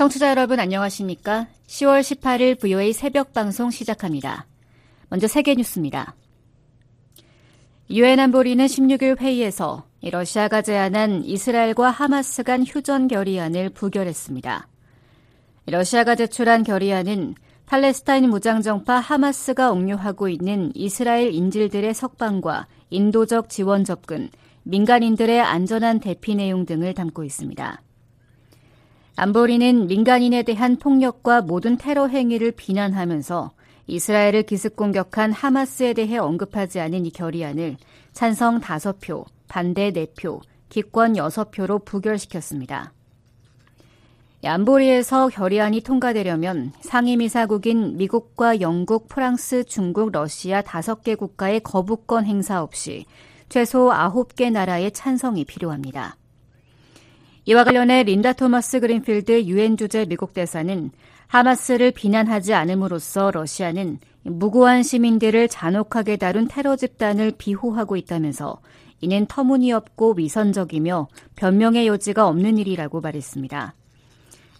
청취자 여러분 안녕하십니까? 10월 18일 VOA 새벽 방송 시작합니다. 먼저 세계 뉴스입니다. 유엔 안보리는 16일 회의에서 러시아가 제안한 이스라엘과 하마스 간 휴전 결의안을 부결했습니다. 러시아가 제출한 결의안은 팔레스타인 무장정파 하마스가 옥류하고 있는 이스라엘 인질들의 석방과 인도적 지원 접근, 민간인들의 안전한 대피 내용 등을 담고 있습니다. 안보리는 민간인에 대한 폭력과 모든 테러 행위를 비난하면서 이스라엘을 기습 공격한 하마스에 대해 언급하지 않은 이 결의안을 찬성 5표, 반대 4표, 기권 6표로 부결시켰습니다. 안보리에서 결의안이 통과되려면 상임이사국인 미국과 영국, 프랑스, 중국, 러시아 5개 국가의 거부권 행사 없이 최소 9개 나라의 찬성이 필요합니다. 이와 관련해 린다 토마스 그린필드 유엔 주재 미국 대사는 하마스를 비난하지 않음으로써 러시아는 무고한 시민들을 잔혹하게 다룬 테러 집단을 비호하고 있다면서 이는 터무니없고 위선적이며 변명의 여지가 없는 일이라고 말했습니다.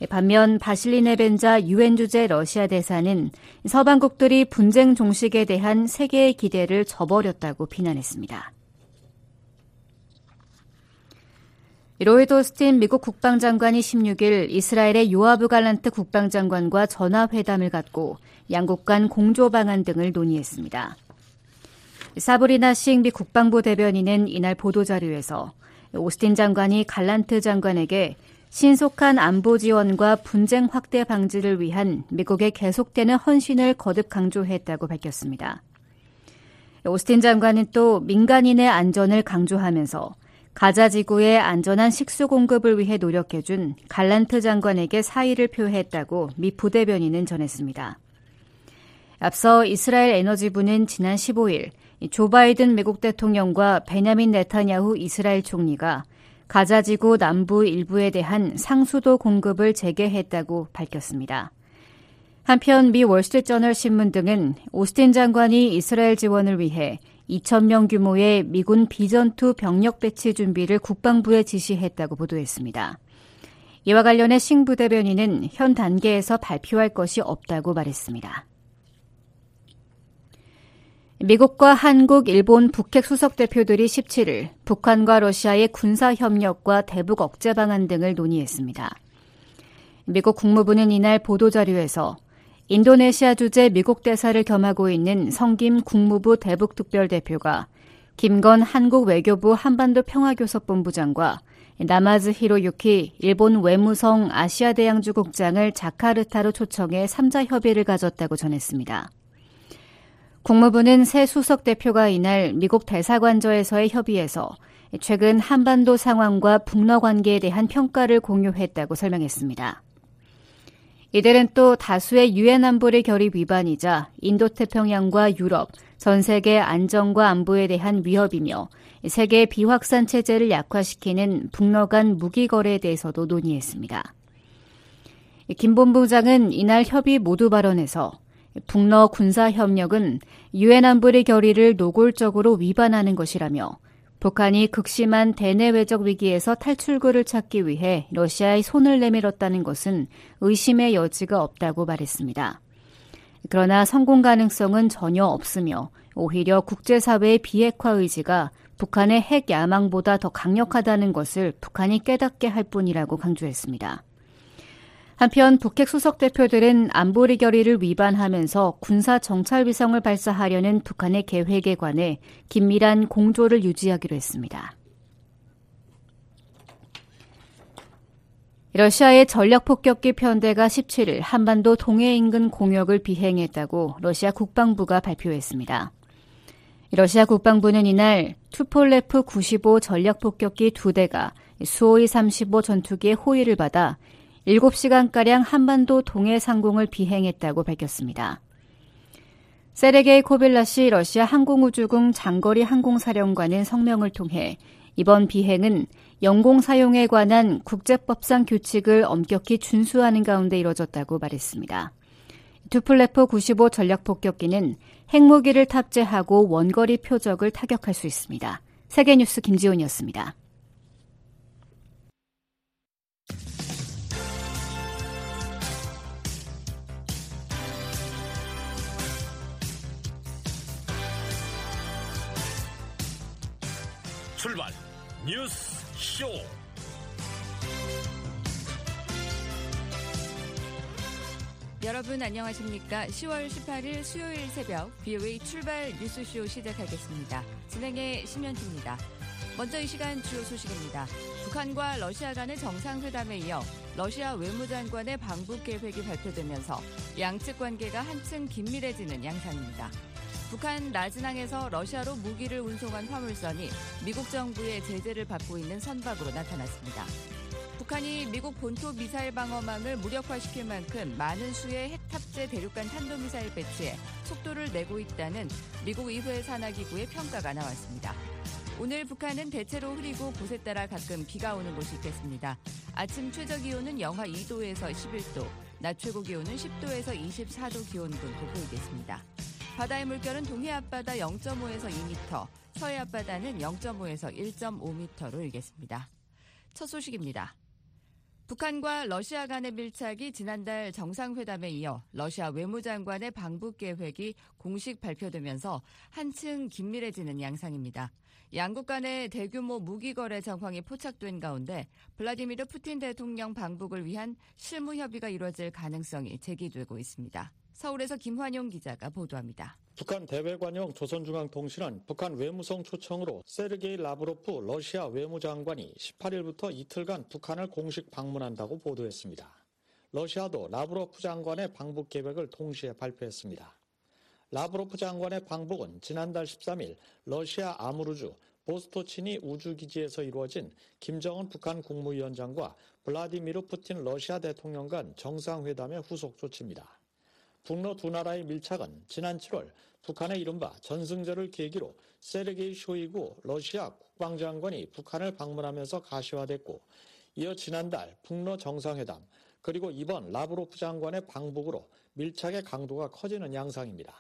반면 바실리네 벤자 유엔 주재 러시아 대사는 서방국들이 분쟁 종식에 대한 세계의 기대를 저버렸다고 비난했습니다. 로이드 오스틴 미국 국방장관이 16일 이스라엘의 요아브 갈란트 국방장관과 전화회담을 갖고 양국 간 공조 방안 등을 논의했습니다. 사브리나 싱미 국방부 대변인은 이날 보도자료에서 오스틴 장관이 갈란트 장관에게 신속한 안보 지원과 분쟁 확대 방지를 위한 미국의 계속되는 헌신을 거듭 강조했다고 밝혔습니다. 오스틴 장관은 또 민간인의 안전을 강조하면서 가자 지구의 안전한 식수 공급을 위해 노력해준 갈란트 장관에게 사의를 표했다고 미 부대변인은 전했습니다. 앞서 이스라엘 에너지부는 지난 15일 조 바이든 미국 대통령과 베냐민 네타냐후 이스라엘 총리가 가자 지구 남부 일부에 대한 상수도 공급을 재개했다고 밝혔습니다. 한편 미 월스트리트저널 신문 등은 오스틴 장관이 이스라엘 지원을 위해 2,000명 규모의 미군 비전투 병력 배치 준비를 국방부에 지시했다고 보도했습니다. 이와 관련해 싱 부 대변인은 현 단계에서 발표할 것이 없다고 말했습니다. 미국과 한국, 일본, 북핵 수석 대표들이 17일 북한과 러시아의 군사 협력과 대북 억제 방안 등을 논의했습니다. 미국 국무부는 이날 보도자료에서 인도네시아 주재 미국 대사를 겸하고 있는 성김 국무부 대북특별대표가 김건 한국 외교부 한반도 평화교섭본부장과 나마즈 히로유키 일본 외무성 아시아대양주 국장을 자카르타로 초청해 3자 협의를 가졌다고 전했습니다. 국무부는 새 수석 대표가 이날 미국 대사관저에서의 협의에서 최근 한반도 상황과 북러 관계에 대한 평가를 공유했다고 설명했습니다. 이들은 또 다수의 유엔 안보리 결의 위반이자 인도태평양과 유럽, 전 세계 안정과 안보에 대한 위협이며 세계 비확산 체제를 약화시키는 북러 간 무기 거래에 대해서도 논의했습니다. 김 본부장은 이날 협의 모두 발언에서 북러 군사 협력은 유엔 안보리 결의를 노골적으로 위반하는 것이라며 북한이 극심한 대내외적 위기에서 탈출구를 찾기 위해 러시아의 손을 내밀었다는 것은 의심의 여지가 없다고 말했습니다. 그러나 성공 가능성은 전혀 없으며 오히려 국제사회의 비핵화 의지가 북한의 핵 야망보다 더 강력하다는 것을 북한이 깨닫게 할 뿐이라고 강조했습니다. 한편 북핵 수석 대표들은 안보리 결의를 위반하면서 군사 정찰 위성을 발사하려는 북한의 계획에 관해 긴밀한 공조를 유지하기로 했습니다. 러시아의 전략폭격기 편대가 17일 한반도 동해 인근 공역을 비행했다고 러시아 국방부가 발표했습니다. 러시아 국방부는 이날 투폴레프 95 전략폭격기 2대가 수호이 35 전투기의 호위를 받아 7시간가량 한반도 동해 상공을 비행했다고 밝혔습니다. 세르게이 코빌라 시 러시아 항공우주국 장거리 항공사령관은 성명을 통해 이번 비행은 영공 사용에 관한 국제법상 규칙을 엄격히 준수하는 가운데 이뤄졌다고 말했습니다. 투플레프 95 전략 폭격기는 핵무기를 탑재하고 원거리 표적을 타격할 수 있습니다. 세계뉴스 김지훈이었습니다. 쇼. 여러분 안녕하십니까? 10월 18일 수요일 새벽 BOA 출발 뉴스쇼 시작하겠습니다. 진행의 심현주입니다. 먼저 이 시간 주요 소식입니다. 북한과 러시아 간의 정상회담에 이어 러시아 외무장관의 방북 계획이 발표되면서 양측 관계가 한층 긴밀해지는 양상입니다. 북한 라즈낭에서 러시아로 무기를 운송한 화물선이 미국 정부의 제재를 받고 있는 선박으로 나타났습니다. 북한이 미국 본토 미사일 방어망을 무력화시킬 만큼 많은 수의 핵 탑재 대륙간 탄도미사일 배치에 속도를 내고 있다는 미국 의회 산하기구의 평가가 나왔습니다. 오늘 북한은 대체로 흐리고 곳에 따라 가끔 비가 오는 곳이 있겠습니다. 아침 최저 기온은 영하 2도에서 11도, 낮 최고 기온은 10도에서 24도 기온분도 보이겠습니다. 바다의 물결은 동해 앞바다 0.5에서 2m, 서해 앞바다는 0.5에서 1.5m로 일겠습니다. 첫 소식입니다. 북한과 러시아 간의 밀착이 지난달 정상회담에 이어 러시아 외무장관의 방북 계획이 공식 발표되면서 한층 긴밀해지는 양상입니다. 양국 간의 대규모 무기 거래 정황이 포착된 가운데 블라디미르 푸틴 대통령 방북을 위한 실무 협의가 이뤄질 가능성이 제기되고 있습니다. 서울에서 김환용 기자가 보도합니다. 북한 대외 관영 조선중앙통신은 북한 외무성 초청으로 세르게이 라브로프 러시아 외무장관이 18일부터 이틀간 북한을 공식 방문한다고 보도했습니다. 러시아도 라브로프 장관의 방북 계획을 동시에 발표했습니다. 라브로프 장관의 방북은 지난달 13일 러시아 아무르주 보스토치니 우주기지에서 이루어진 김정은 북한 국무위원장과 블라디미르 푸틴 러시아 대통령 간 정상회담의 후속 조치입니다. 북러 두 나라의 밀착은 지난 7월 북한의 이른바 전승절을 계기로 세르게이 쇼이구 러시아 국방장관이 북한을 방문하면서 가시화됐고 이어 지난달 북러 정상회담 그리고 이번 라브로프 장관의 방북으로 밀착의 강도가 커지는 양상입니다.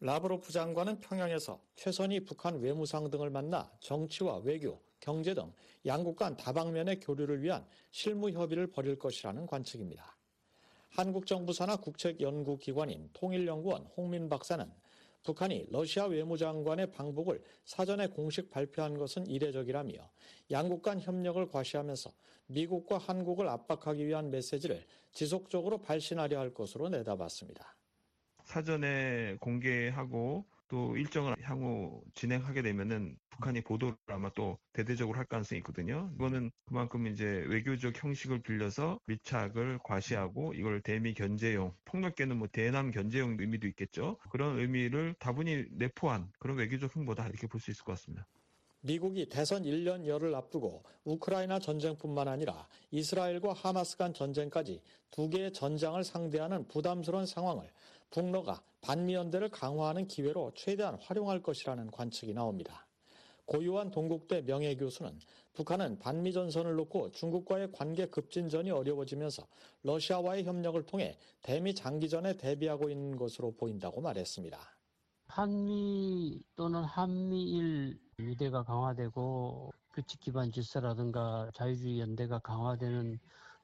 라브로프 장관은 평양에서 최선희 북한 외무상 등을 만나 정치와 외교, 경제 등 양국 간 다방면의 교류를 위한 실무 협의를 벌일 것이라는 관측입니다. 한국 정부 산하 국책연구기관인 통일연구원 홍민 박사는 북한이 러시아 외무장관의 방북을 사전에 공식 발표한 것은 이례적이라며 양국 간 협력을 과시하면서 미국과 한국을 압박하기 위한 메시지를 지속적으로 발신하려 할 것으로 내다봤습니다. 사전에 공개하고 또 일정을 향후 진행하게 되면은 북한이 보도를 아마 또 대대적으로 할 가능성이 있거든요. 이거는 그만큼 이제 외교적 형식을 빌려서 밀착을 과시하고 이걸 대미 견제용, 폭력계는 뭐 대남 견제용 의미도 있겠죠. 그런 의미를 다분히 내포한 그런 외교적 흥보다 이렇게 볼 수 있을 것 같습니다. 미국이 대선 1년 열을 앞두고 우크라이나 전쟁뿐만 아니라 이스라엘과 하마스 간 전쟁까지 두 개의 전장을 상대하는 부담스러운 상황을 북러가 반미연대를 강화하는 기회로 최대한 활용할 것이라는 관측이 나옵니다. 고유한 동국대 명예교수는 북한은 반미 전선을 놓고 중국과의 관계 급진전이 어려워지면서 러시아와의 협력을 통해 대미 장기전에 대비하고 있는 것으로 보인다고 말했습니다. 한미 또는 한미일 유대가 강화되고 규칙 기반 질서라든가 자유주의 연대가 강화되는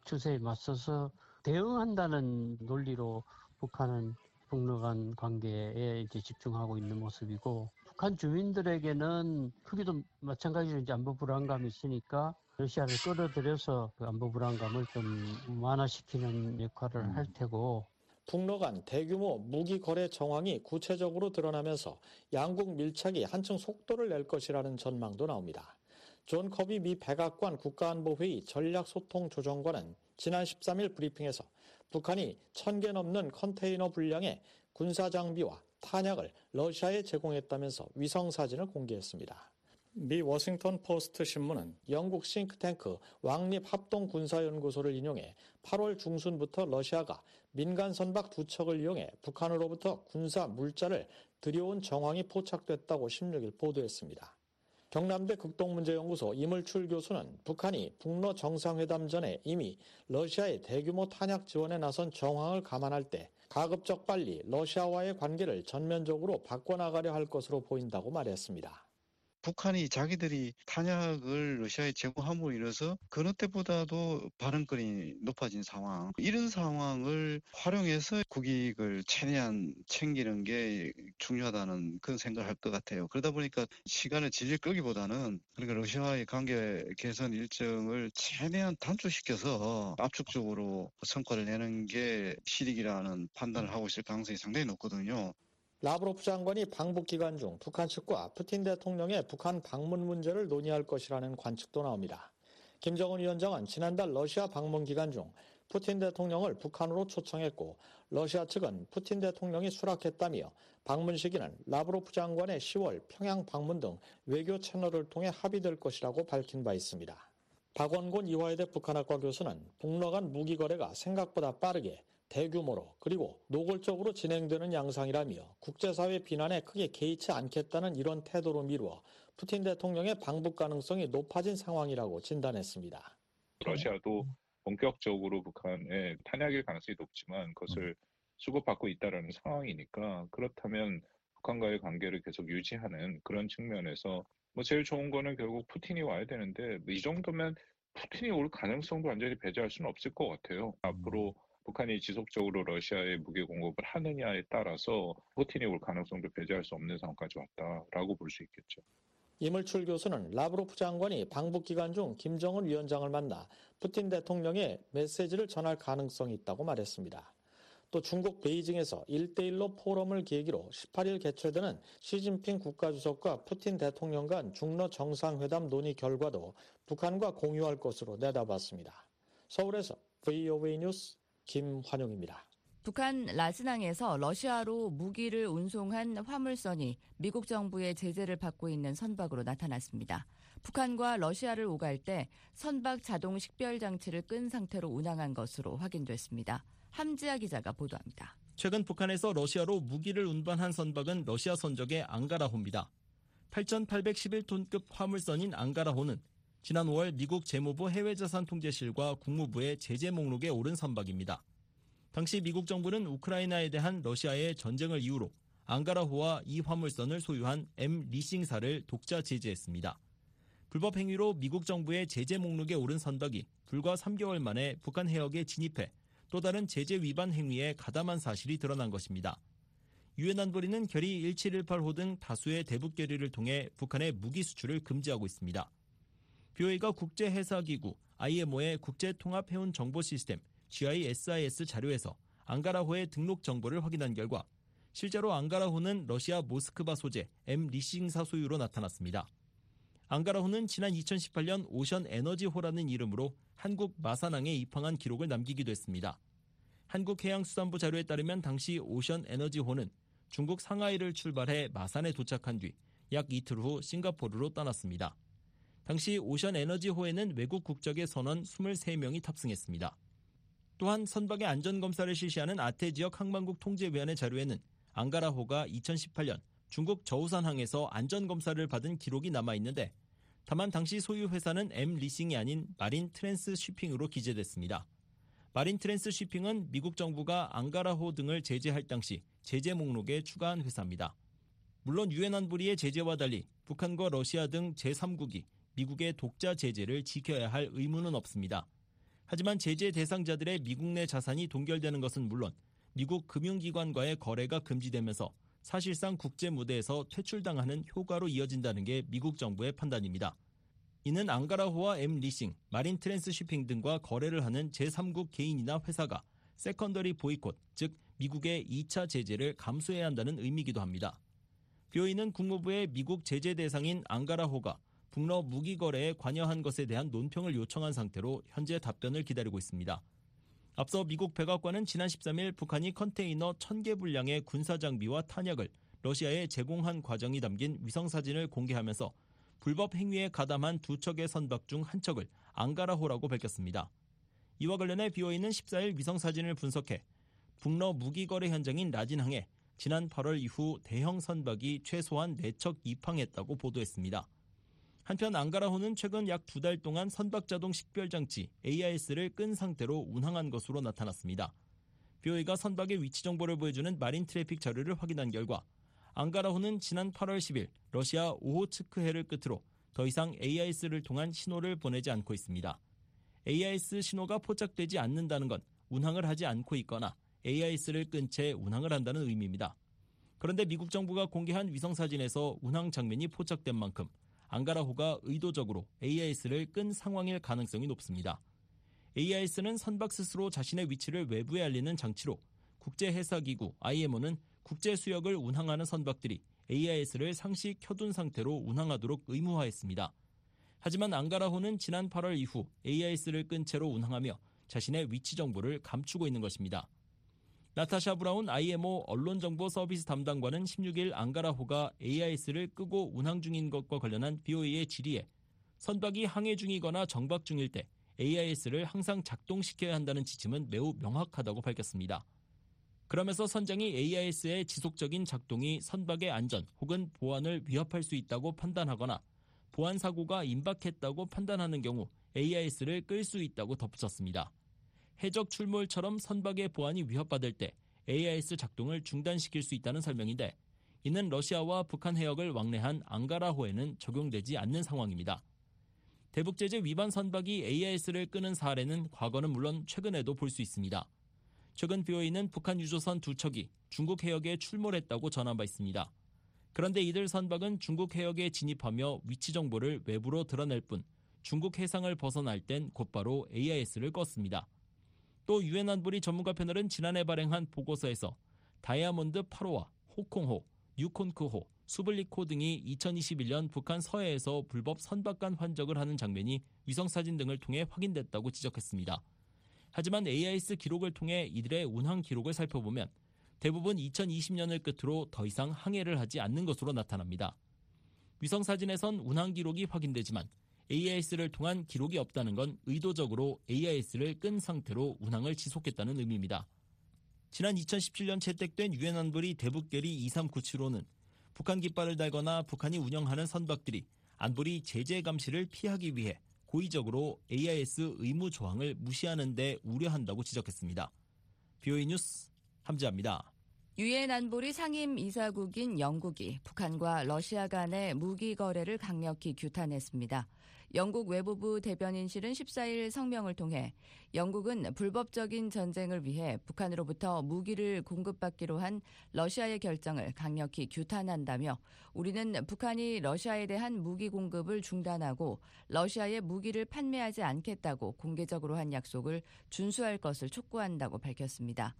추세에 맞서서 대응한다는 논리로 북한은 북러 간 관계에 이제 집중하고 있는 모습이고 북한 주민들에게는 크기도 마찬가지로 이제 안보 불안감이 있으니까 러시아를 끌어들여서 그 안보 불안감을 좀 완화시키는 역할을 할 테고 북러 간 대규모 무기 거래 정황이 구체적으로 드러나면서 양국 밀착이 한층 속도를 낼 것이라는 전망도 나옵니다. 존 커비 미 백악관 국가안보회의 전략소통조정관은 지난 13일 브리핑에서 북한이 1000개 넘는 컨테이너 분량의 군사 장비와 탄약을 러시아에 제공했다면서 위성 사진을 공개했습니다. 미 워싱턴 포스트 신문은 영국 싱크탱크 왕립 합동 군사연구소를 인용해 8월 중순부터 러시아가 민간 선박 두 척을 이용해 북한으로부터 군사 물자를 들여온 정황이 포착됐다고 16일 보도했습니다. 경남대 극동문제연구소 이물출 교수는 북한이 북러 정상회담 전에 이미 러시아의 대규모 탄약 지원에 나선 정황을 감안할 때 가급적 빨리 러시아와의 관계를 전면적으로 바꿔나가려 할 것으로 보인다고 말했습니다. 북한이 자기들이 탄약을 러시아에 제공함으로 인해서 그런 때보다도 발언권이 높아진 상황. 이런 상황을 활용해서 국익을 최대한 챙기는 게 중요하다는 그런 생각을 할 것 같아요. 그러다 보니까 시간을 질질 끌기보다는 그러니까 러시아와의 관계 개선 일정을 최대한 단축시켜서 압축적으로 성과를 내는 게 실익이라는 판단을 하고 있을 가능성이 상당히 높거든요. 라브로프 장관이 방북 기간 중 북한 측과 푸틴 대통령의 북한 방문 문제를 논의할 것이라는 관측도 나옵니다. 김정은 위원장은 지난달 러시아 방문 기간 중 푸틴 대통령을 북한으로 초청했고 러시아 측은 푸틴 대통령이 수락했다며 방문 시기는 라브로프 장관의 10월 평양 방문 등 외교 채널을 통해 합의될 것이라고 밝힌 바 있습니다. 박원곤 이화여대 북한학과 교수는 북러 간 무기 거래가 생각보다 빠르게 대규모로 그리고 노골적으로 진행되는 양상이라며 국제사회 비난에 크게 개의치 않겠다는 이런 태도로 미루어 푸틴 대통령의 방북 가능성이 높아진 상황이라고 진단했습니다. 러시아도 본격적으로 북한에 탄약일 가능성이 높지만 그것을 수급받고 있다는 상황이니까 그렇다면 북한과의 관계를 계속 유지하는 그런 측면에서 뭐 제일 좋은 거는 결국 푸틴이 와야 되는데 이 정도면 푸틴이 올 가능성도 완전히 배제할 수는 없을 것 같아요. 앞으로 북한이 지속적으로 러시아에 무기 공급을 하느냐에 따라서 푸틴이 올 가능성도 배제할 수 없는 상황까지 왔다라고 볼 수 있겠죠. 이물출 교수는 라브로프 장관이 방북 기간 중 김정은 위원장을 만나 푸틴 대통령의 메시지를 전할 가능성이 있다고 말했습니다. 또 중국 베이징에서 일대일로 포럼을 계기로 18일 개최되는 시진핑 국가주석과 푸틴 대통령 간 중러 정상회담 논의 결과도 북한과 공유할 것으로 내다봤습니다. 서울에서 VOA 뉴스 김환용입니다. 북한 라선항에서 러시아로 무기를 운송한 화물선이 미국 정부의 제재를 받고 있는 선박으로 나타났습니다. 북한과 러시아를 오갈 때 선박 자동 식별 장치를 끈 상태로 운항한 것으로 확인됐습니다. 함지아 기자가 보도합니다. 최근 북한에서 러시아로 무기를 운반한 선박은 러시아 선적의 앙가라호입니다. 8,811톤급 화물선인 앙가라호는 지난 5월 미국 재무부 해외자산통제실과 국무부의 제재 목록에 오른 선박입니다. 당시 미국 정부는 우크라이나에 대한 러시아의 전쟁을 이유로 앙가라호와 이 화물선을 소유한 M 리싱사를 독자 제재했습니다. 불법 행위로 미국 정부의 제재 목록에 오른 선박이 불과 3개월 만에 북한 해역에 진입해 또 다른 제재 위반 행위에 가담한 사실이 드러난 것입니다. 유엔 안보리는 결의 1718호 등 다수의 대북 결의를 통해 북한의 무기 수출을 금지하고 있습니다. BOA가 국제해사기구 IMO의 국제통합해운 정보 시스템 GISIS 자료에서 앙가라호의 등록 정보를 확인한 결과 실제로 앙가라호는 러시아 모스크바 소재 M 리싱사 소유로 나타났습니다. 앙가라호는 지난 2018년 오션 에너지호라는 이름으로 한국 마산항에 입항한 기록을 남기기도 했습니다. 한국해양수산부 자료에 따르면 당시 오션 에너지호는 중국 상하이를 출발해 마산에 도착한 뒤 약 이틀 후 싱가포르로 떠났습니다. 당시 오션 에너지호에는 외국 국적의 선원 23명이 탑승했습니다. 또한 선박의 안전검사를 실시하는 아태 지역 항만국 통제위원회 자료에는 앙가라호가 2018년 중국 저우산항에서 안전검사를 받은 기록이 남아 있는데 다만 당시 소유 회사는 M 리싱이 아닌 Marine Trans Shipping으로 기재됐습니다. Marine Trans Shipping은 미국 정부가 앙가라호 등을 제재할 당시 제재 목록에 추가한 회사입니다. 물론 유엔 안보리의 제재와 달리 북한과 러시아 등 제3국이 미국의 독자 제재를 지켜야 할 의무는 없습니다. 하지만 제재 대상자들의 미국 내 자산이 동결되는 것은 물론 미국 금융기관과의 거래가 금지되면서 사실상 국제 무대에서 퇴출당하는 효과로 이어진다는 게 미국 정부의 판단입니다. 이는 앙가라호와 M Leasing, Marine Trans Shipping 등과 거래를 하는 제3국 개인이나 회사가 secondary 보이콧, 즉 미국의 2차 제재를 감수해야 한다는 의미이기도 합니다. VOA는 국무부에 미국 제재 대상인 앙가라호가 북러 무기 거래에 관여한 것에 대한 논평을 요청한 상태로 현재 답변을 기다리고 있습니다. 앞서 미국 백악관은 지난 13일 북한이 컨테이너 1000개 분량의 군사 장비와 탄약을 러시아에 제공한 과정이 담긴 위성 사진을 공개하면서 불법 행위에 가담한 두 척의 선박 중 한 척을 앙가라호라고 밝혔습니다. 이와 관련해 BOA는 14일 위성 사진을 분석해 북러 무기 거래 현장인 라진항에 지난 8월 이후 대형 선박이 최소한 4척 입항했다고 보도했습니다. 한편 앙가라호는 최근 약 두 달 동안 선박자동 식별장치 AIS를 끈 상태로 운항한 것으로 나타났습니다. VOA가 선박의 위치 정보를 보여주는 마린 트래픽 자료를 확인한 결과 앙가라호는 지난 8월 10일 러시아 오호츠크해를 끝으로 더 이상 AIS를 통한 신호를 보내지 않고 있습니다. AIS 신호가 포착되지 않는다는 건 운항을 하지 않고 있거나 AIS를 끈 채 운항을 한다는 의미입니다. 그런데 미국 정부가 공개한 위성 사진에서 운항 장면이 포착된 만큼 앙가라호가 의도적으로 AIS를 끈 상황일 가능성이 높습니다. AIS는 선박 스스로 자신의 위치를 외부에 알리는 장치로 국제해사기구 IMO는 국제 수역을 운항하는 선박들이 AIS를 상시 켜둔 상태로 운항하도록 의무화했습니다. 하지만 앙가라호는 지난 8월 이후 AIS를 끈 채로 운항하며 자신의 위치 정보를 감추고 있는 것입니다. 나타샤 브라운 IMO 언론정보 서비스 담당관은 16일 앙가라호가 AIS를 끄고 운항 중인 것과 관련한 BOA의 질의에 선박이 항해 중이거나 정박 중일 때 AIS를 항상 작동시켜야 한다는 지침은 매우 명확하다고 밝혔습니다. 그러면서 선장이 AIS의 지속적인 작동이 선박의 안전 혹은 보안을 위협할 수 있다고 판단하거나 보안 사고가 임박했다고 판단하는 경우 AIS를 끌 수 있다고 덧붙였습니다. 해적 출몰처럼 선박의 보안이 위협받을 때 AIS 작동을 중단시킬 수 있다는 설명인데 이는 러시아와 북한 해역을 왕래한 앙가라호에는 적용되지 않는 상황입니다. 대북 제재 위반 선박이 AIS를 끄는 사례는 과거는 물론 최근에도 볼 수 있습니다. 최근 BOE는 북한 유조선 두 척이 중국 해역에 출몰했다고 전한 바 있습니다. 그런데 이들 선박은 중국 해역에 진입하며 위치 정보를 외부로 드러낼 뿐 중국 해상을 벗어날 땐 곧바로 AIS를 껐습니다. 또 유엔 안보리 전문가 패널은 지난해 발행한 보고서에서 다이아몬드 8호와 호콩호, 뉴콘크호, 수블리코 등이 2021년 북한 서해에서 불법 선박간 환적을 하는 장면이 위성사진 등을 통해 확인됐다고 지적했습니다. 하지만 AIS 기록을 통해 이들의 운항 기록을 살펴보면 대부분 2020년을 끝으로 더 이상 항해를 하지 않는 것으로 나타납니다. 위성사진에선 운항 기록이 확인되지만 AIS를 통한 기록이 없다는 건 의도적으로 AIS를 끈 상태로 운항을 지속했다는 의미입니다. 지난 2017년 채택된 유엔 안보리 대북결의 2397호는 북한 깃발을 달거나 북한이 운영하는 선박들이 안보리 제재 감시를 피하기 위해 고의적으로 AIS 의무 조항을 무시하는 데 우려한다고 지적했습니다. BOE 뉴스 함지아입니다. 유엔 안보리 상임 이사국인 영국이 북한과 러시아 간의 무기 거래를 강력히 규탄했습니다. 영국 외무부 대변인실은 14일 성명을 통해 영국은 불법적인 전쟁을 위해 북한으로부터 무기를 공급받기로 한 러시아의 결정을 강력히 규탄한다며 우리는 북한이 러시아에 대한 무기 공급을 중단하고 러시아에 무기를 판매하지 않겠다고 공개적으로 한 약속을 준수할 것을 촉구한다고 밝혔습니다.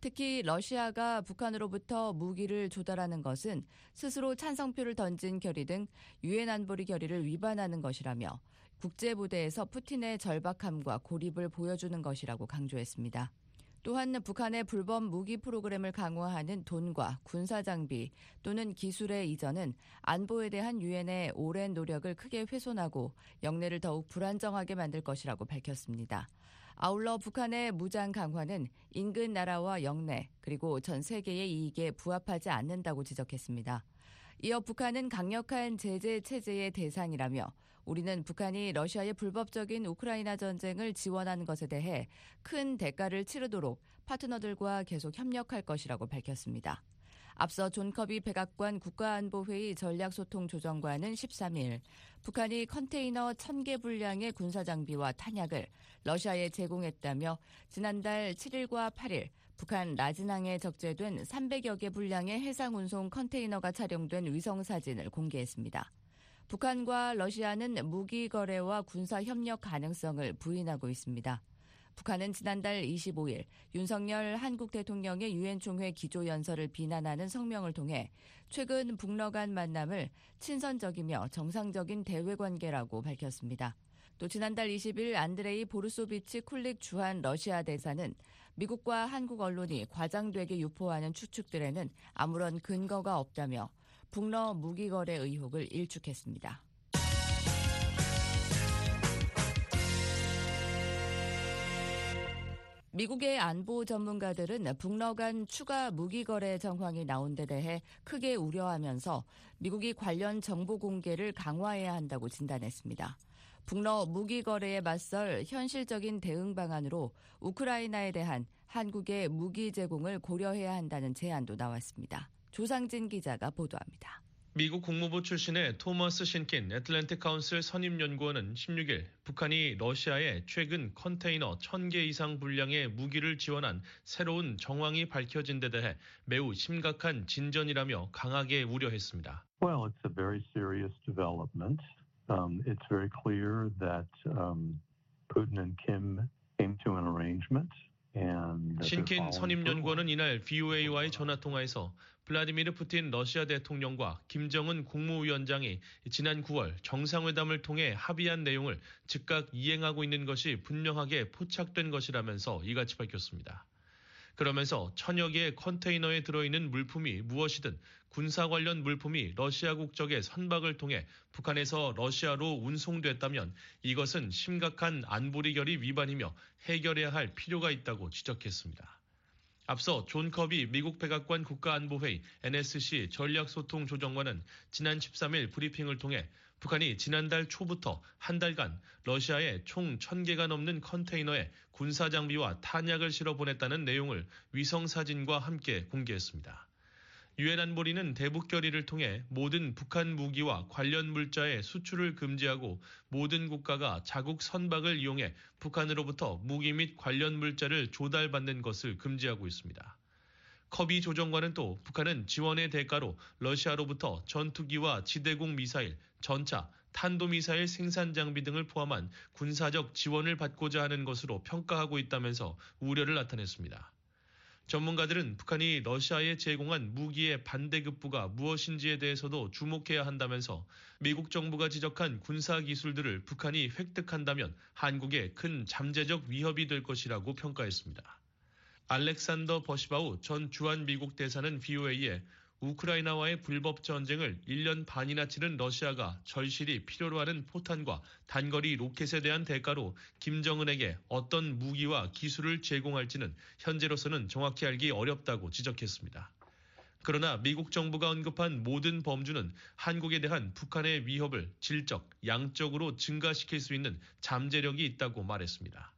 특히 러시아가 북한으로부터 무기를 조달하는 것은 스스로 찬성표를 던진 결의 등 유엔 안보리 결의를 위반하는 것이라며 국제부대에서 푸틴의 절박함과 고립을 보여주는 것이라고 강조했습니다. 또한 북한의 불법 무기 프로그램을 강화하는 돈과 군사 장비 또는 기술의 이전은 안보에 대한 유엔의 오랜 노력을 크게 훼손하고 영내를 더욱 불안정하게 만들 것이라고 밝혔습니다. 아울러 북한의 무장 강화는 인근 나라와 영내 그리고 전 세계의 이익에 부합하지 않는다고 지적했습니다. 이어 북한은 강력한 제재 체제의 대상이라며 우리는 북한이 러시아의 불법적인 우크라이나 전쟁을 지원하는 것에 대해 큰 대가를 치르도록 파트너들과 계속 협력할 것이라고 밝혔습니다. 앞서 존 커비 백악관 국가안보회의 전략소통조정관은 13일 북한이 컨테이너 1000개 분량의 군사장비와 탄약을 러시아에 제공했다며 지난달 7일과 8일 북한 라진항에 적재된 300여 개 분량의 해상 운송 컨테이너가 촬영된 위성 사진을 공개했습니다. 북한과 러시아는 무기 거래와 군사 협력 가능성을 부인하고 있습니다. 북한은 지난달 25일 윤석열 한국 대통령의 유엔 총회 기조 연설을 비난하는 성명을 통해 최근 북러 간 만남을 친선적이며 정상적인 대외 관계라고 밝혔습니다. 또 지난달 20일 안드레이 보르소비치 쿨릭 주한 러시아 대사는 미국과 한국 언론이 과장되게 유포하는 추측들에는 아무런 근거가 없다며 북러 무기 거래 의혹을 일축했습니다. 미국의 안보 전문가들은 북러 간 추가 무기 거래 정황이 나온 데 대해 크게 우려하면서 미국이 관련 정보 공개를 강화해야 한다고 진단했습니다. 북러 무기 거래에 맞설 현실적인 대응 방안으로 우크라이나에 대한 한국의 무기 제공을 고려해야 한다는 제안도 나왔습니다. 조상진 기자가 보도합니다. 미국 국무부 출신의 토머스 신킨 애틀랜틱 카운슬 선임 연구원은 16일 북한이 러시아에 최근 컨테이너 1000개 이상 분량의 무기를 지원한 새로운 정황이 밝혀진 데 대해 매우 심각한 진전이라며 강하게 우려했습니다. Well, it's a very serious development. Um, it's very clear that um, Putin and Kim came to an arrangement. 신킨 선임연구원은 이날 VOA와의 전화통화에서 블라디미르 푸틴 러시아 대통령과 김정은 국무위원장이 지난 9월 정상회담을 통해 합의한 내용을 즉각 이행하고 있는 것이 분명하게 포착된 것이라면서 이같이 밝혔습니다. 그러면서 천여 개의 컨테이너에 들어있는 물품이 무엇이든 군사 관련 물품이 러시아 국적의 선박을 통해 북한에서 러시아로 운송됐다면 이것은 심각한 안보리 결의 위반이며 해결해야 할 필요가 있다고 지적했습니다. 앞서 존 커비 미국 백악관 국가안보회의 NSC 전략소통조정관은 지난 13일 브리핑을 통해 북한이 지난달 초부터 한 달간 러시아에 총 1000개가 넘는 컨테이너에 군사 장비와 탄약을 실어 보냈다는 내용을 위성 사진과 함께 공개했습니다. 유엔 안보리는 대북 결의를 통해 모든 북한 무기와 관련 물자의 수출을 금지하고 모든 국가가 자국 선박을 이용해 북한으로부터 무기 및 관련 물자를 조달받는 것을 금지하고 있습니다. 커비 조정관은 또 북한은 지원의 대가로 러시아로부터 전투기와 지대공 미사일, 전차, 탄도미사일 생산 장비 등을 포함한 군사적 지원을 받고자 하는 것으로 평가하고 있다면서 우려를 나타냈습니다. 전문가들은 북한이 러시아에 제공한 무기의 반대급부가 무엇인지에 대해서도 주목해야 한다면서 미국 정부가 지적한 군사 기술들을 북한이 획득한다면 한국에 큰 잠재적 위협이 될 것이라고 평가했습니다. 알렉산더 버시바우 전 주한 미국 대사는 VOA에 우크라이나와의 불법 전쟁을 1년 반이나 치른 러시아가 절실히 필요로 하는 포탄과 단거리 로켓에 대한 대가로 김정은에게 어떤 무기와 기술을 제공할지는 현재로서는 정확히 알기 어렵다고 지적했습니다. 그러나 미국 정부가 언급한 모든 범주는 한국에 대한 북한의 위협을 질적, 양적으로 증가시킬 수 있는 잠재력이 있다고 말했습니다.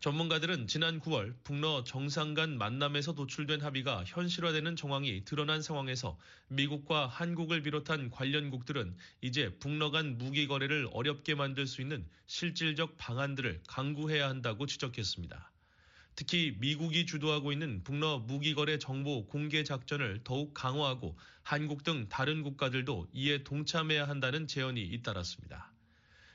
전문가들은 지난 9월 북러 정상 간 만남에서 도출된 합의가 현실화되는 정황이 드러난 상황에서 미국과 한국을 비롯한 관련국들은 이제 북러 간 무기 거래를 어렵게 만들 수 있는 실질적 방안들을 강구해야 한다고 지적했습니다. 특히 미국이 주도하고 있는 북러 무기 거래 정보 공개 작전을 더욱 강화하고 한국 등 다른 국가들도 이에 동참해야 한다는 제언이 잇따랐습니다.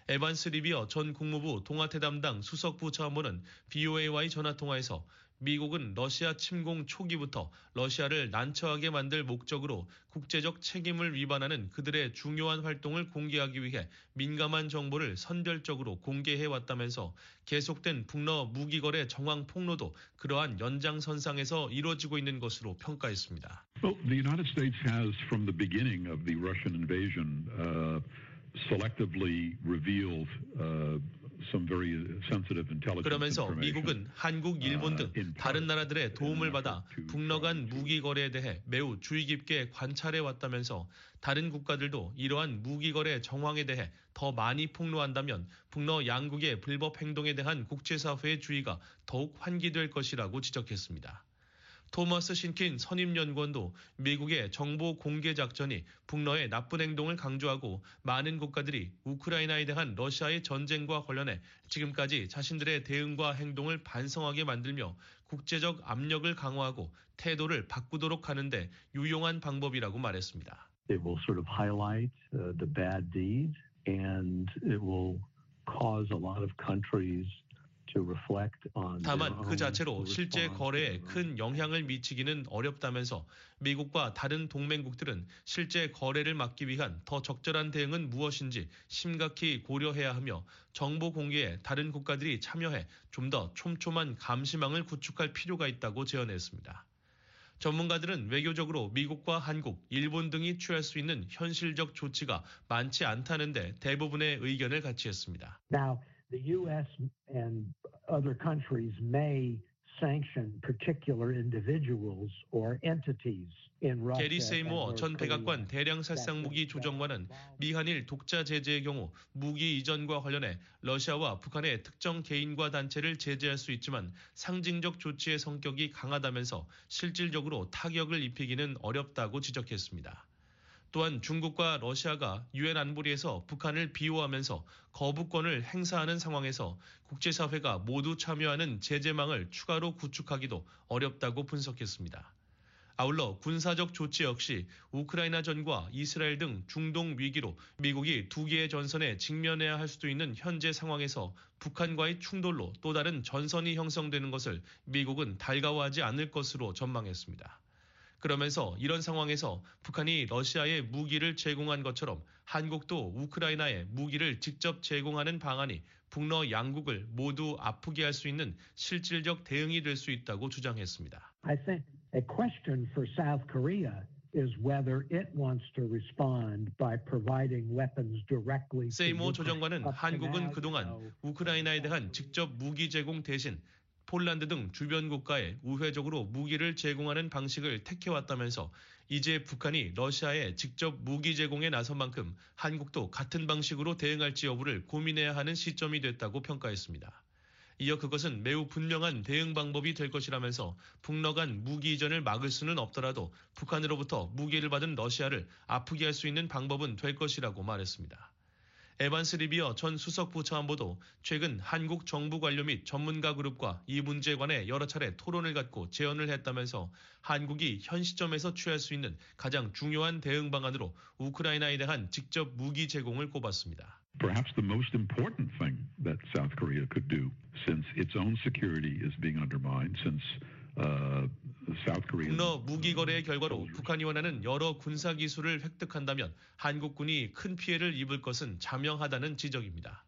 에반스 리비어 전 국무부 동아태 담당 수석부 차관은 BOA와의 전화통화에서 미국은 러시아 침공 초기부터 러시아를 난처하게 만들 목적으로 국제적 책임을 위반하는 그들의 중요한 활동을 공개하기 위해 민감한 정보를 선별적으로 공개해 왔다면서 계속된 북러 무기 거래 정황 폭로도 그러한 연장선상에서 이루어지고 있는 것으로 평가했습니다. Well, Russian invasion uh... selectively revealed uh, 그러면서 미국은 한국, 일본 등 다른 나라들의 도움을 받아 북러 간 무기 거래에 대해 매우 주의 깊게 관찰해 왔다면서 다른 국가들도 이러한 무기 거래 정황에 대해 더 많이 폭로한다면 북러 양국의 불법 행동에 대한 국제사회의 주의가 더욱 환기될 것이라고 지적했습니다. 토머스 신킨 선임연구원도 미국의 정보 공개 작전이 북러의 나쁜 행동을 강조하고 많은 국가들이 우크라이나에 대한 러시아의 전쟁과 관련해 지금까지 자신들의 대응과 행동을 반성하게 만들며 국제적 압력을 강화하고 태도를 바꾸도록 하는데 유용한 방법이라고 말했습니다. It will sort of highlight uh, the bad deeds and it will cause a lot of countries 다만 그 자체로 실제 거래에 큰 영향을 미치기는 어렵다면서 미국과 다른 동맹국들은 실제 거래를 막기 위한 더 적절한 대응은 무엇인지 심각히 고려해야 하며 정보 공개에 다른 국가들이 참여해 좀 더 촘촘한 감시망을 구축할 필요가 있다고 제언했습니다. 전문가들은 외교적으로 미국과 한국, 일본 등이 취할 수 있는 현실적 조치가 많지 않다는데 대부분의 의견을 같이 했습니다. Now, the U.S. and other countries may sanction particular individuals or entities in Russia. 게리 세이모어 전 백악관 대량 살상 무기 조정관은 미한일 독자 제재의 경우 무기 이전과 관련해 러시아와 북한의 특정 개인과 단체를 제재할 수 있지만 상징적 조치의 성격이 강하다면서 실질적으로 타격을 입히기는 어렵다고 지적했습니다. 또한 중국과 러시아가 유엔 안보리에서 북한을 비호하면서 거부권을 행사하는 상황에서 국제사회가 모두 참여하는 제재망을 추가로 구축하기도 어렵다고 분석했습니다. 아울러 군사적 조치 역시 우크라이나 전과 이스라엘 등 중동 위기로 미국이 두 개의 전선에 직면해야 할 수도 있는 현재 상황에서 북한과의 충돌로 또 다른 전선이 형성되는 것을 미국은 달가워하지 않을 것으로 전망했습니다. 그러면서 이런 상황에서 북한이 러시아에 무기를 제공한 것처럼 한국도 우크라이나에 무기를 직접 제공하는 방안이 북러 양국을 모두 아프게 할 수 있는 실질적 대응이 될 수 있다고 주장했습니다. I think a question for South Korea is whether it wants to respond by providing weapons directly to 세이모. 조정관은 한국은 그동안. 우크라이나에 대한 직접 무기 제공 대신 폴란드 등 주변 국가에 우회적으로 무기를 제공하는 방식을 택해왔다면서 이제 북한이 러시아에 직접 무기 제공에 나선 만큼 한국도 같은 방식으로 대응할지 여부를 고민해야 하는 시점이 됐다고 평가했습니다. 이어 그것은 매우 분명한 대응 방법이 될 것이라면서 북러 간 무기 이전을 막을 수는 없더라도 북한으로부터 무기를 받은 러시아를 아프게 할 수 있는 방법은 될 것이라고 말했습니다. 에반스 리비어 전 수석 부차관보도 최근 한국 정부 관료 및 전문가 그룹과 이 문제에 관해 여러 차례 토론을 갖고 제언을 했다면서 한국이 현 시점에서 취할 수 있는 가장 중요한 대응 방안으로 우크라이나에 대한 직접 무기 제공을 꼽았습니다. Perhaps the most important thing that South Korea could do, since its own security is being undermined, since 북러 무기 거래의 결과로 북한이 원하는 여러 군사 기술을 획득한다면 한국군이 큰 피해를 입을 것은 자명하다는 지적입니다.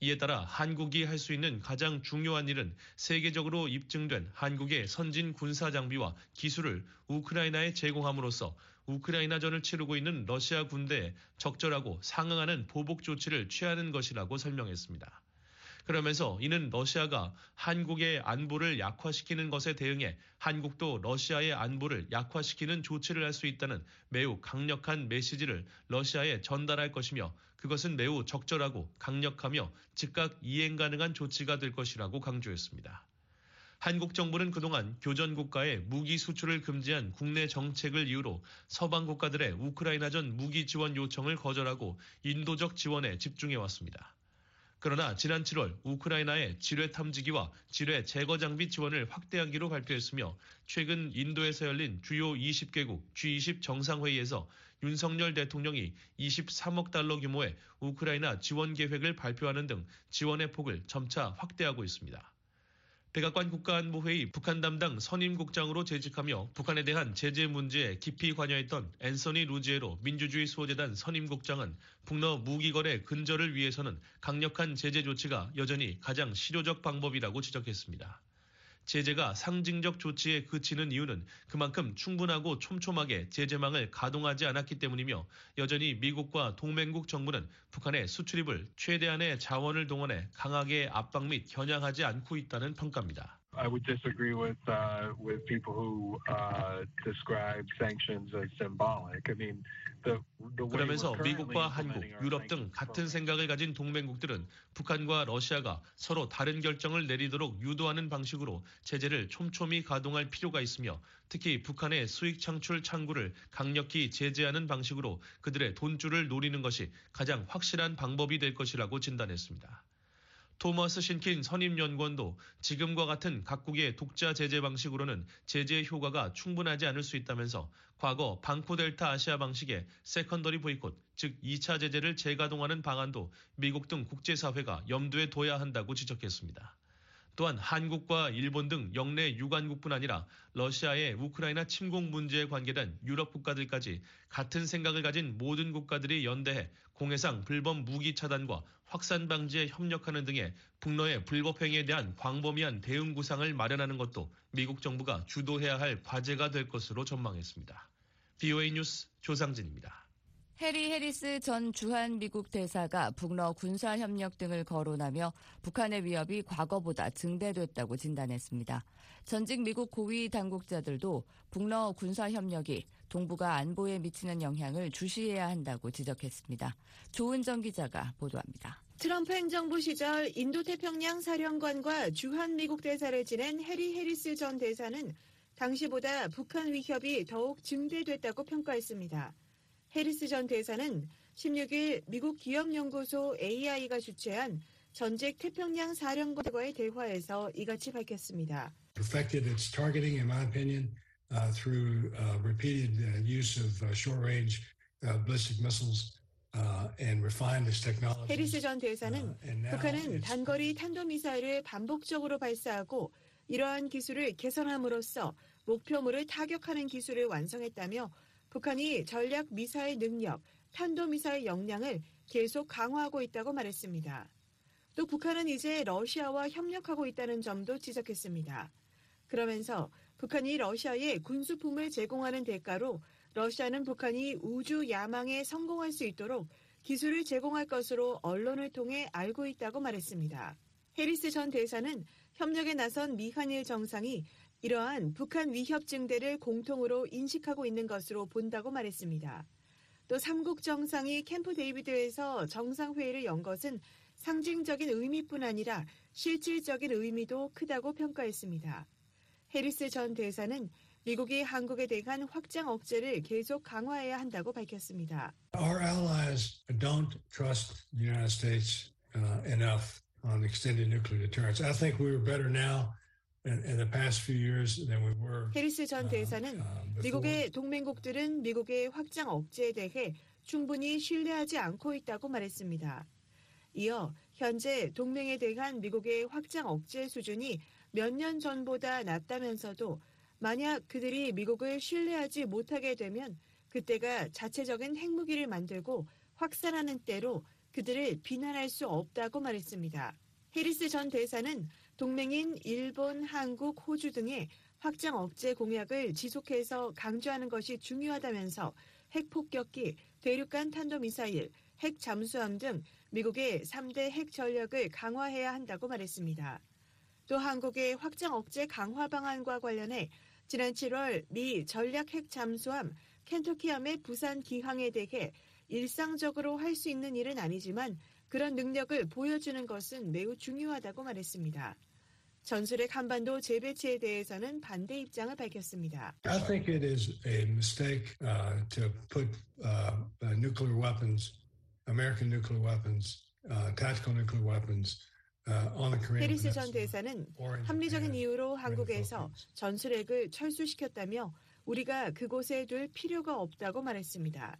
이에 따라 한국이 할 수 있는 가장 중요한 일은 세계적으로 입증된 한국의 선진 군사 장비와 기술을 우크라이나에 제공함으로써 우크라이나전을 치르고 있는 러시아 군대에 적절하고 상응하는 보복 조치를 취하는 것이라고 설명했습니다. 그러면서 이는 러시아가 한국의 안보를 약화시키는 것에 대응해 한국도 러시아의 안보를 약화시키는 조치를 할 수 있다는 매우 강력한 메시지를 러시아에 전달할 것이며 그것은 매우 적절하고 강력하며 즉각 이행 가능한 조치가 될 것이라고 강조했습니다. 한국 정부는 그동안 교전 국가에 무기 수출을 금지한 국내 정책을 이유로 서방 국가들의 우크라이나전 무기 지원 요청을 거절하고 인도적 지원에 집중해 왔습니다. 그러나 지난 7월 우크라이나의 지뢰 탐지기와 지뢰 제거 장비 지원을 확대하기로 발표했으며 최근 인도에서 열린 주요 20개국 G20 정상회의에서 윤석열 대통령이 23억 달러 규모의 우크라이나 지원 계획을 발표하는 등 지원의 폭을 점차 확대하고 있습니다. 백악관 국가안보회의 북한 담당 선임국장으로 재직하며 북한에 대한 제재 문제에 깊이 관여했던 앤서니 루지에로 민주주의 수호재단 선임국장은 북러 무기 거래 근절을 위해서는 강력한 제재 조치가 여전히 가장 실효적 방법이라고 지적했습니다. 제재가 상징적 조치에 그치는 이유는 그만큼 충분하고 촘촘하게 제재망을 가동하지 않았기 때문이며 여전히 미국과 동맹국 정부는 북한의 수출입을 최대한의 자원을 동원해 강하게 압박 및 겨냥하지 않고 있다는 평가입니다. I would disagree with uh, with people who uh, describe sanctions as symbolic. I mean, the the way 그러면서 미국과 한국, 유럽 등 같은 생각을 가진 동맹국들은 북한과 러시아가 서로 다른 결정을 내리도록 유도하는 방식으로 제재를 촘촘히 가동할 필요가 있으며 특히 북한의 수익 창출 창구를 강력히 제재하는 방식으로 그들의 돈줄을 노리는 것이 가장 확실한 방법이 될 것이라고 진단했습니다. 토머스 신킨 선임연구원도 지금과 같은 각국의 독자 제재 방식으로는 제재 효과가 충분하지 않을 수 있다면서 과거 방코델타 아시아 방식의 세컨더리 보이콧, 즉 2차 제재를 재가동하는 방안도 미국 등 국제사회가 염두에 둬야 한다고 지적했습니다. 또한 한국과 일본 등 영내 유관국뿐 아니라 러시아의 우크라이나 침공 문제에 관계된 유럽 국가들까지 같은 생각을 가진 모든 국가들이 연대해 공해상 불법 무기 차단과 확산 방지에 협력하는 등의 북러의 불법 행위에 대한 광범위한 대응 구상을 마련하는 것도 미국 정부가 주도해야 할 과제가 될 것으로 전망했습니다. VOA 뉴스 조상진입니다. 해리 해리스 전 주한 미국 대사가 북러 군사 협력 등을 거론하며 북한의 위협이 과거보다 증대됐다고 진단했습니다. 전직 미국 고위 당국자들도 북러 군사 협력이 동북아 안보에 미치는 영향을 주시해야 한다고 지적했습니다. 조은정 기자가 보도합니다. 트럼프 행정부 시절 인도태평양 사령관과 주한 미국 대사를 지낸 해리 해리스 전 대사는 당시보다 북한 위협이 더욱 증대됐다고 평가했습니다. 해리스 전 대사는 16일 미국 기업연구소 AI가 주최한 전직 태평양 사령관과의 대화에서 이같이 밝혔습니다. Perfected its targeting, in my opinion, uh, through uh, repeated uh, use of uh, short-range uh, ballistic missiles. 해리스 전 대사는 북한은 단거리 탄도미사일을 반복적으로 발사하고 이러한 기술을 개선함으로써 목표물을 타격하는 기술을 완성했다며 북한이 전략 미사일 능력, 탄도미사일 역량을 계속 강화하고 있다고 말했습니다. 또 북한은 이제 러시아와 협력하고 있다는 점도 지적했습니다. 그러면서 북한이 러시아에 군수품을 제공하는 대가로 러시아는 북한이 우주 야망에 성공할 수 있도록 기술을 제공할 것으로 언론을 통해 알고 있다고 말했습니다. 해리스 전 대사는 협력에 나선 미한일 정상이 이러한 북한 위협 증대를 공통으로 인식하고 있는 것으로 본다고 말했습니다. 또 삼국 정상이 캠프 데이비드에서 정상회의를 연 것은 상징적인 의미뿐 아니라 실질적인 의미도 크다고 평가했습니다. 해리스 전 대사는 미국이 한국에 대한 확장 억제를 계속 강화해야 한다고 밝혔습니다. Our allies don't trust the United States uh, enough on extended nuclear deterrence. I think we were better now 해리스 전 대사는 미국의 동맹국들은 미국의 확장 억제에 대해 충분히 신뢰하지 않고 있다고 말했습니다. 이어 현재 동맹에 대한 미국의 확장 억제 수준이 몇 년 전보다 낮다면서도 만약 그들이 미국을 신뢰하지 못하게 되면 그때가 자체적인 핵무기를 만들고 확산하는 때로 그들을 비난할 수 없다고 말했습니다. 해리스 전 대사는 동맹인 일본, 한국, 호주 등의 확장 억제 공약을 지속해서 강조하는 것이 중요하다면서 핵폭격기, 대륙간 탄도미사일, 핵 잠수함 등 미국의 3대 핵 전력을 강화해야 한다고 말했습니다. 또 한국의 확장 억제 강화 방안과 관련해 지난 7월 미 전략 핵 잠수함 켄터키함의 부산 기항에 대해 일상적으로 할 수 있는 일은 아니지만 그런 능력을 보여주는 것은 매우 중요하다고 말했습니다. 전술핵 한반도 재배치에 대해서는 반대 입장을 밝혔습니다. I think it is a mistake uh, to put uh, nuclear weapons, American nuclear weapons, uh, tactical nuclear weapons 해리스 전 대사는 합리적인 이유로 한국에서 전술핵을 철수시켰다며 우리가 그곳에 둘 필요가 없다고 말했습니다.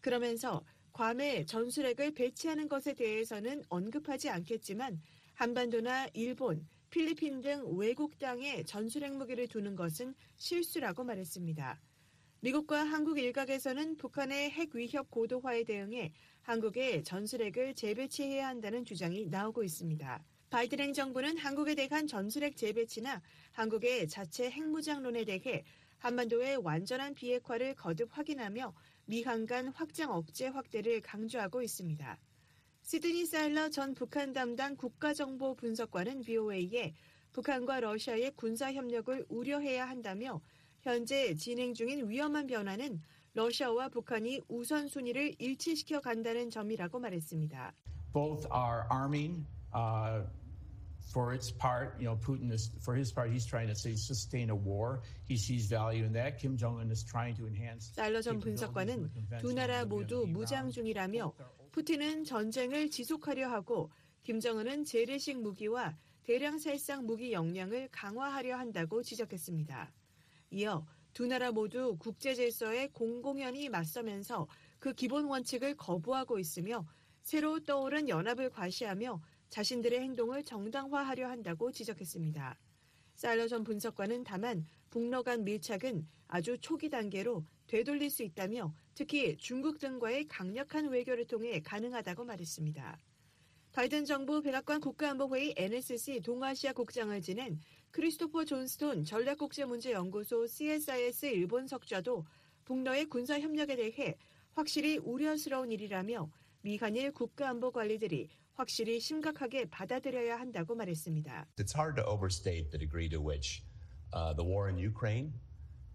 그러면서 괌에 전술핵을 배치하는 것에 대해서는 언급하지 않겠지만 한반도나 일본, 필리핀 등 외국 땅에 전술 핵 무기를 두는 것은 실수라고 말했습니다. 미국과 한국 일각에서는 북한의 핵 위협 고도화에 대응해 한국에 전술핵을 재배치해야 한다는 주장이 나오고 있습니다. 바이든 행정부는 한국에 대한 전술핵 재배치나 한국의 자체 핵무장론에 대해 한반도의 완전한 비핵화를 거듭 확인하며 미한 간 확장 억제 확대를 강조하고 있습니다. 시드니 사일러 전 북한 담당 국가정보 분석관은 VOA에 북한과 러시아의 군사 협력을 우려해야 한다며 현재 진행 중인 위험한 변화는 러시아와 북한이 우선순위를 일치시켜 간다는 점이라고 말했습니다. Both are arming uh, for its part, you know, Putin is, for his part, he's trying to say sustain a war. He sees value in that. Kim Jong-un is trying to enhance. 사일러 전 분석관은 두 나라 모두 무장 중이라며 푸틴은 전쟁을 지속하려 하고 김정은은 재래식 무기와 대량 살상 무기 역량을 강화하려 한다고 지적했습니다. 이어 두 나라 모두 국제 질서에 공공연히 맞서면서 그 기본 원칙을 거부하고 있으며 새로 떠오른 연합을 과시하며 자신들의 행동을 정당화하려 한다고 지적했습니다. 사일러 전 분석관은 다만 북러 간 밀착은 아주 초기 단계로 되돌릴 수 있다며 특히 중국 등과의 강력한 외교를 통해 가능하다고 말했습니다. 바이든 정부 백악관 국가안보회의 NSC 동아시아 국장을 지낸 크리스토퍼 존스톤 전략국제문제연구소 CSIS 일본 석좌도 북러의 군사협력에 대해 확실히 우려스러운 일이라며 미 한일 국가안보 관리들이 확실히 심각하게 받아들여야 한다고 말했습니다. It's hard to overstate the degree to which uh, the war in Ukraine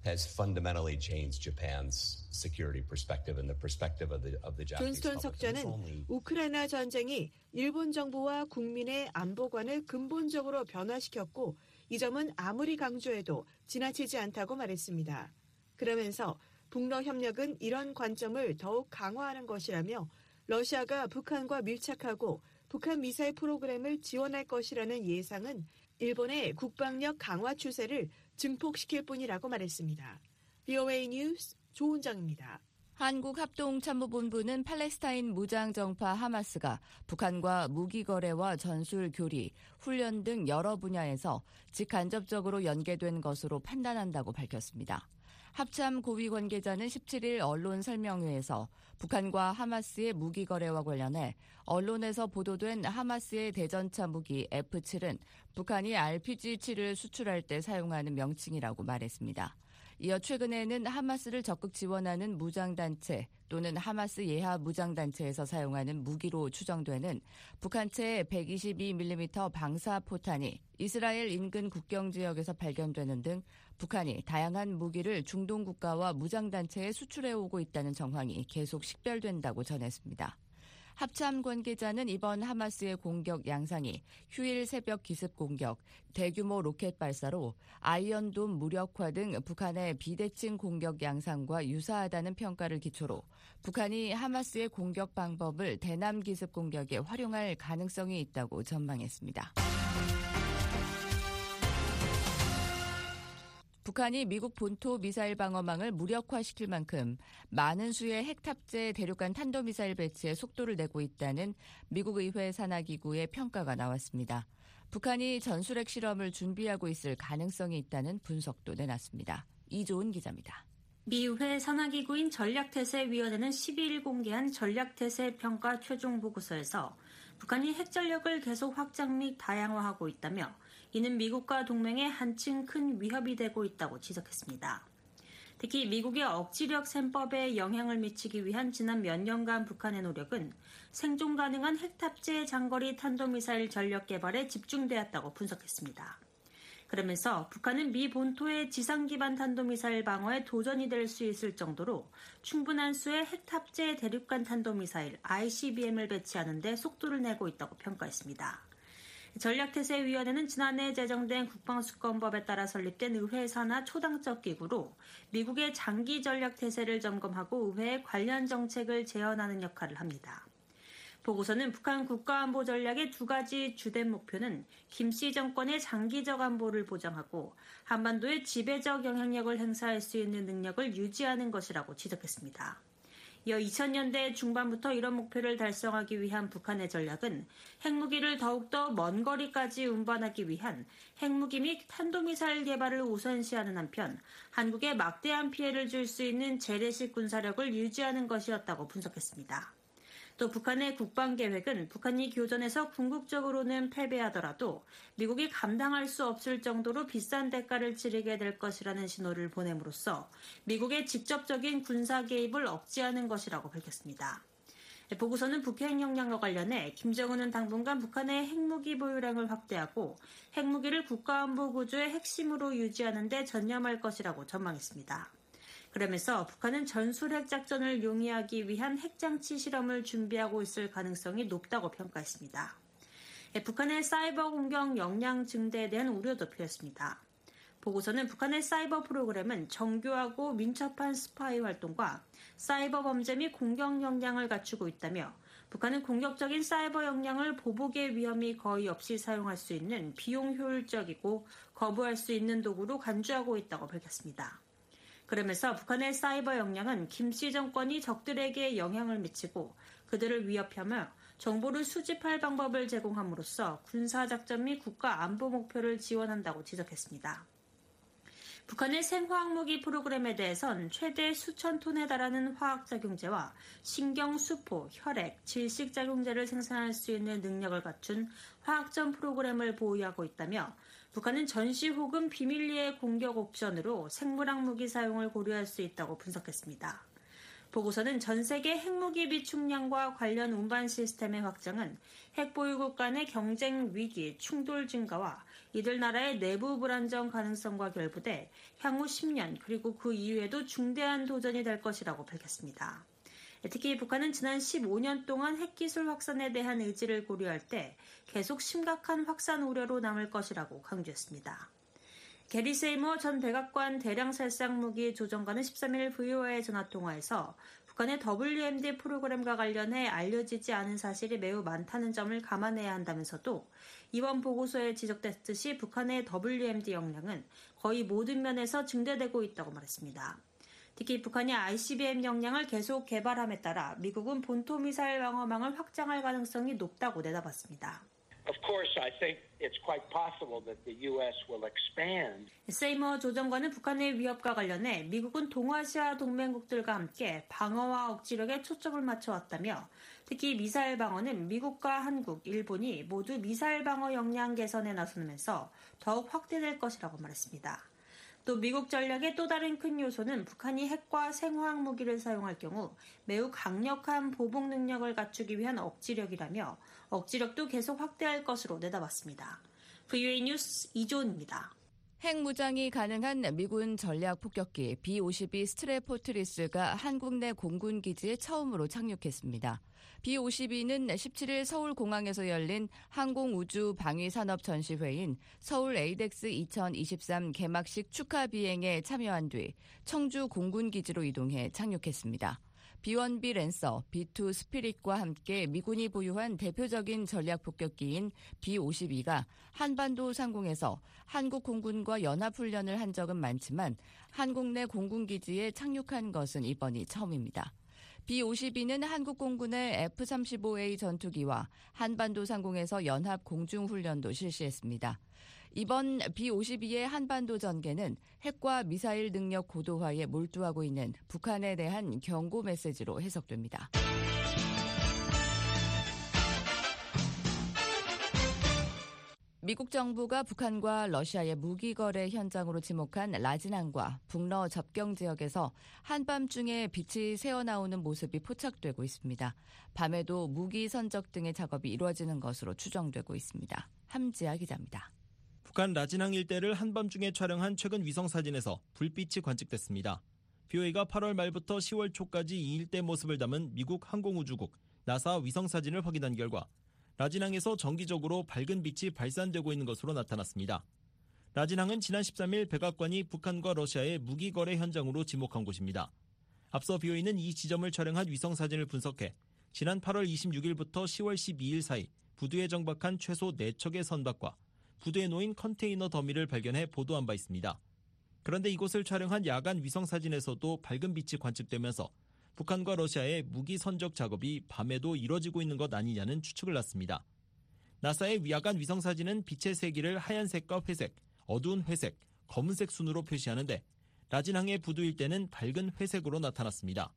has fundamentally changed Japan's security perspective and the perspective of the of the Japanese 존스톤 only 우크라이나 전쟁이 일본 정부와 국민의 안보관을 근본적으로 변화시켰고 이 점은 아무리 강조해도 지나치지 않다고 말했습니다. 그러면서 북러 협력은 이런 관점을 더욱 강화하는 것이라며 러시아가 북한과 밀착하고 북한 미사일 프로그램을 지원할 것이라는 예상은 일본의 국방력 강화 추세를 증폭시킬 뿐이라고 말했습니다. BOA 뉴스 조은정입니다. 한국합동참모본부는 팔레스타인 무장정파 하마스가 북한과 무기 거래와 전술 교리, 훈련 등 여러 분야에서 직간접적으로 연계된 것으로 판단한다고 밝혔습니다. 합참 고위 관계자는 17일 언론 설명회에서 북한과 하마스의 무기 거래와 관련해 언론에서 보도된 하마스의 대전차 무기 F7은 북한이 RPG-7을 수출할 때 사용하는 명칭이라고 말했습니다. 이어 최근에는 하마스를 적극 지원하는 무장단체 또는 하마스 예하 무장단체에서 사용하는 무기로 추정되는 북한chế 122mm 방사포탄이 이스라엘 인근 국경 지역에서 발견되는 등 북한이 다양한 무기를 중동 국가와 무장단체에 수출해 오고 있다는 정황이 계속 식별된다고 전했습니다. 합참 관계자는 이번 하마스의 공격 양상이 휴일 새벽 기습 공격, 대규모 로켓 발사로 아이언돔 무력화 등 북한의 비대칭 공격 양상과 유사하다는 평가를 기초로 북한이 하마스의 공격 방법을 대남 기습 공격에 활용할 가능성이 있다고 전망했습니다. 북한이 미국 본토 미사일 방어망을 무력화시킬 만큼 많은 수의 핵 탑재 대륙간 탄도미사일 배치에 속도를 내고 있다는 미국 의회 산하기구의 평가가 나왔습니다. 북한이 전술핵 실험을 준비하고 있을 가능성이 있다는 분석도 내놨습니다. 이조은 기자입니다. 미의회 산하기구인 전략태세위원회는 12일 공개한 전략태세 평가 최종 보고서에서 북한이 핵전력을 계속 확장 및 다양화하고 있다며 이는 미국과 동맹에 한층 큰 위협이 되고 있다고 지적했습니다. 특히 미국의 억지력 셈법에 영향을 미치기 위한 지난 몇 년간 북한의 노력은 생존 가능한 핵탑재 장거리 탄도미사일 전력 개발에 집중되었다고 분석했습니다. 그러면서 북한은 미 본토의 지상 기반 탄도미사일 방어에 도전이 될 수 있을 정도로 충분한 수의 핵탑재 대륙간 탄도미사일 ICBM을 배치하는 데 속도를 내고 있다고 평가했습니다. 전략태세위원회는 지난해 제정된 국방수권법에 따라 설립된 의회 산하 초당적 기구로 미국의 장기 전략태세를 점검하고 의회의 관련 정책을 제언하는 역할을 합니다. 보고서는 북한 국가안보 전략의 두 가지 주된 목표는 김씨 정권의 장기적 안보를 보장하고 한반도의 지배적 영향력을 행사할 수 있는 능력을 유지하는 것이라고 지적했습니다. 이어 2000년대 중반부터 이런 목표를 달성하기 위한 북한의 전략은 핵무기를 더욱더 먼 거리까지 운반하기 위한 핵무기 및 탄도미사일 개발을 우선시하는 한편 한국에 막대한 피해를 줄 수 있는 재래식 군사력을 유지하는 것이었다고 분석했습니다. 또 북한의 국방 계획은 북한이 교전에서 궁극적으로는 패배하더라도 미국이 감당할 수 없을 정도로 비싼 대가를 치르게 될 것이라는 신호를 보냄으로써 미국의 직접적인 군사 개입을 억제하는 것이라고 밝혔습니다. 보고서는 북핵 역량과 관련해 김정은은 당분간 북한의 핵무기 보유량을 확대하고 핵무기를 국가안보 구조의 핵심으로 유지하는 데 전념할 것이라고 전망했습니다. 그러면서 북한은 전술핵 작전을 용이하기 위한 핵장치 실험을 준비하고 있을 가능성이 높다고 평가했습니다. 예, 북한의 사이버 공격 역량 증대에 대한 우려도 표했습니다. 보고서는 북한의 사이버 프로그램은 정교하고 민첩한 스파이 활동과 사이버 범죄 및 공격 역량을 갖추고 있다며 북한은 공격적인 사이버 역량을 보복의 위험이 거의 없이 사용할 수 있는 비용 효율적이고 거부할 수 있는 도구로 간주하고 있다고 밝혔습니다. 그러면서 북한의 사이버 역량은 김씨 정권이 적들에게 영향을 미치고 그들을 위협하며 정보를 수집할 방법을 제공함으로써 군사작전 및 국가 안보 목표를 지원한다고 지적했습니다. 북한의 생화학무기 프로그램에 대해선 최대 수천 톤에 달하는 화학작용제와 신경수포, 혈액, 질식작용제를 생산할 수 있는 능력을 갖춘 화학전 프로그램을 보유하고 있다며 북한은 전시 혹은 비밀리에 공격 옵션으로 생물학 무기 사용을 고려할 수 있다고 분석했습니다. 보고서는 전 세계 핵무기 비축량과 관련 운반 시스템의 확장은 핵보유국 간의 경쟁 위기, 충돌 증가와 이들 나라의 내부 불안정 가능성과 결부돼 향후 10년 그리고 그 이후에도 중대한 도전이 될 것이라고 밝혔습니다. 특히 북한은 지난 15년 동안 핵기술 확산에 대한 의지를 고려할 때 계속 심각한 확산 우려로 남을 것이라고 강조했습니다. 게리 세이머 전 백악관 대량 살상 무기 조정관은 13일 VOA의 전화통화에서 북한의 WMD 프로그램과 관련해 알려지지 않은 사실이 매우 많다는 점을 감안해야 한다면서도 이번 보고서에 지적됐듯이 북한의 WMD 역량은 거의 모든 면에서 증대되고 있다고 말했습니다. 특히 북한이 ICBM 역량을 계속 개발함에 따라 미국은 본토 미사일 방어망을 확장할 가능성이 높다고 내다봤습니다. Of course, I think it's quite possible that the U.S. will expand. 세이머 조정관은 북한의 위협과 관련해 미국은 동아시아 동맹국들과 함께 방어와 억지력에 초점을 맞춰왔다며 특히 미사일 방어는 미국과 한국, 일본이 모두 미사일 방어 역량 개선에 나서면서 더욱 확대될 것이라고 말했습니다. 또 미국 전략의 또 다른 큰 요소는 북한이 핵과 생화학 무기를 사용할 경우 매우 강력한 보복 능력을 갖추기 위한 억지력이라며 억지력도 계속 확대할 것으로 내다봤습니다. VOA 뉴스 이조은입니다. 핵 무장이 가능한 미군 전략 폭격기 B-52 스트레포트리스가 한국 내 공군 기지에 처음으로 착륙했습니다. B-52는 17일 서울공항에서 열린 항공우주방위산업 전시회인 서울 ADEX 2023 개막식 축하 비행에 참여한 뒤 청주 공군기지로 이동해 착륙했습니다. B1B 랜서, B2 스피릿과 함께 미군이 보유한 대표적인 전략 폭격기인 B-52가 한반도 상공에서 한국 공군과 연합훈련을 한 적은 많지만 한국 내 공군기지에 착륙한 것은 이번이 처음입니다. B-52는 한국 공군의 F-35A 전투기와 한반도 상공에서 연합 공중훈련도 실시했습니다. 이번 B-52의 한반도 전개는 핵과 미사일 능력 고도화에 몰두하고 있는 북한에 대한 경고 메시지로 해석됩니다. 미국 정부가 북한과 러시아의 무기 거래 현장으로 지목한 라진항과 북러 접경 지역에서 한밤중에 빛이 새어나오는 모습이 포착되고 있습니다. 밤에도 무기 선적 등의 작업이 이루어지는 것으로 추정되고 있습니다. 함지아 기자입니다. 북한 라진항 일대를 한밤중에 촬영한 최근 위성 사진에서 불빛이 관측됐습니다. BOA가 8월 말부터 10월 초까지 이 일대 모습을 담은 미국 항공우주국 나사 위성 사진을 확인한 결과 라진항에서 정기적으로 밝은 빛이 발산되고 있는 것으로 나타났습니다. 라진항은 지난 13일 백악관이 북한과 러시아의 무기 거래 현장으로 지목한 곳입니다. 앞서 BOE는 이 지점을 촬영한 위성 사진을 분석해 지난 8월 26일부터 10월 12일 사이 부두에 정박한 최소 4척의 선박과 부두에 놓인 컨테이너 더미를 발견해 보도한 바 있습니다. 그런데 이곳을 촬영한 야간 위성 사진에서도 밝은 빛이 관측되면서 북한과 러시아의 무기 선적 작업이 밤에도 이뤄지고 있는 것 아니냐는 추측을 났습니다. 나사의 야간 위성 사진은 빛의 세기를 하얀색과 회색, 어두운 회색, 검은색 순으로 표시하는데 라진항의 부두일 때는 밝은 회색으로 나타났습니다.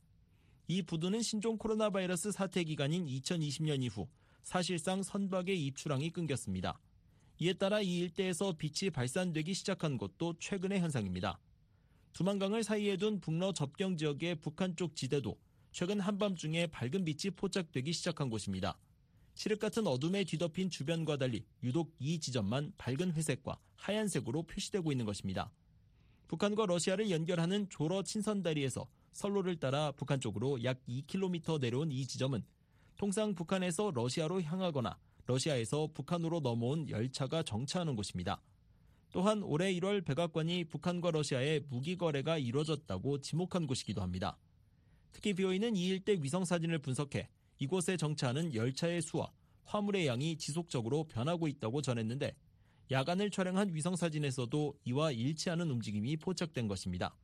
이 부두는 신종 코로나 바이러스 사태 기간인 2020년 이후 사실상 선박의 입출항이 끊겼습니다. 이에 따라 이 일대에서 빛이 발산되기 시작한 것도 최근의 현상입니다. 두만강을 사이에 둔 북러 접경 지역의 북한 쪽 지대도 최근 한밤중에 밝은 빛이 포착되기 시작한 곳입니다. 칠흑 같은 어둠에 뒤덮인 주변과 달리 유독 이 지점만 밝은 회색과 하얀색으로 표시되고 있는 것입니다. 북한과 러시아를 연결하는 조러 친선다리에서 선로를 따라 북한 쪽으로 약 2km 내려온 이 지점은 통상 북한에서 러시아로 향하거나 러시아에서 북한으로 넘어온 열차가 정차하는 곳입니다. 또한 올해 1월 백악관이 북한과 러시아의 무기 거래가 이뤄졌다고 지목한 곳이기도 합니다. 특히 비오이는 이 일대 위성 사진을 분석해 이곳에 정차하는 열차의 수와 화물의 양이 지속적으로 변하고 있다고 전했는데 야간을 촬영한 위성 사진에서도 이와 일치하는 움직임이 포착된 것입니다.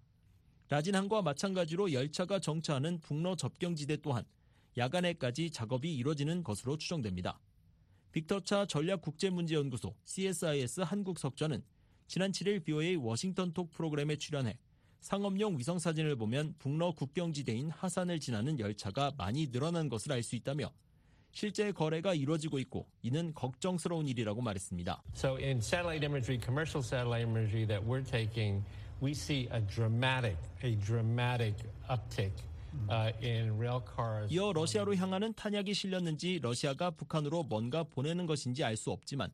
라진항과 마찬가지로 열차가 정차하는 북러 접경지대 또한 야간에까지 작업이 이뤄지는 것으로 추정됩니다. 빅터차 전략국제문제연구소 CSIS 한국석전은 지난 7일 BOA 워싱턴 톡 프로그램에 출연해 상업용 위성 사진을 보면 북러 국경지대인 하산을 지나는 열차가 많이 늘어난 것을 알 수 있다며 실제 거래가 이루어지고 있고 이는 걱정스러운 일이라고 말했습니다. So in satellite imagery, commercial satellite imagery that we're taking, we see a dramatic, a dramatic uptick 이어 러시아로 향하는 탄약이 실렸는지 러시아가 북한으로 뭔가 보내는 것인지 알 수 없지만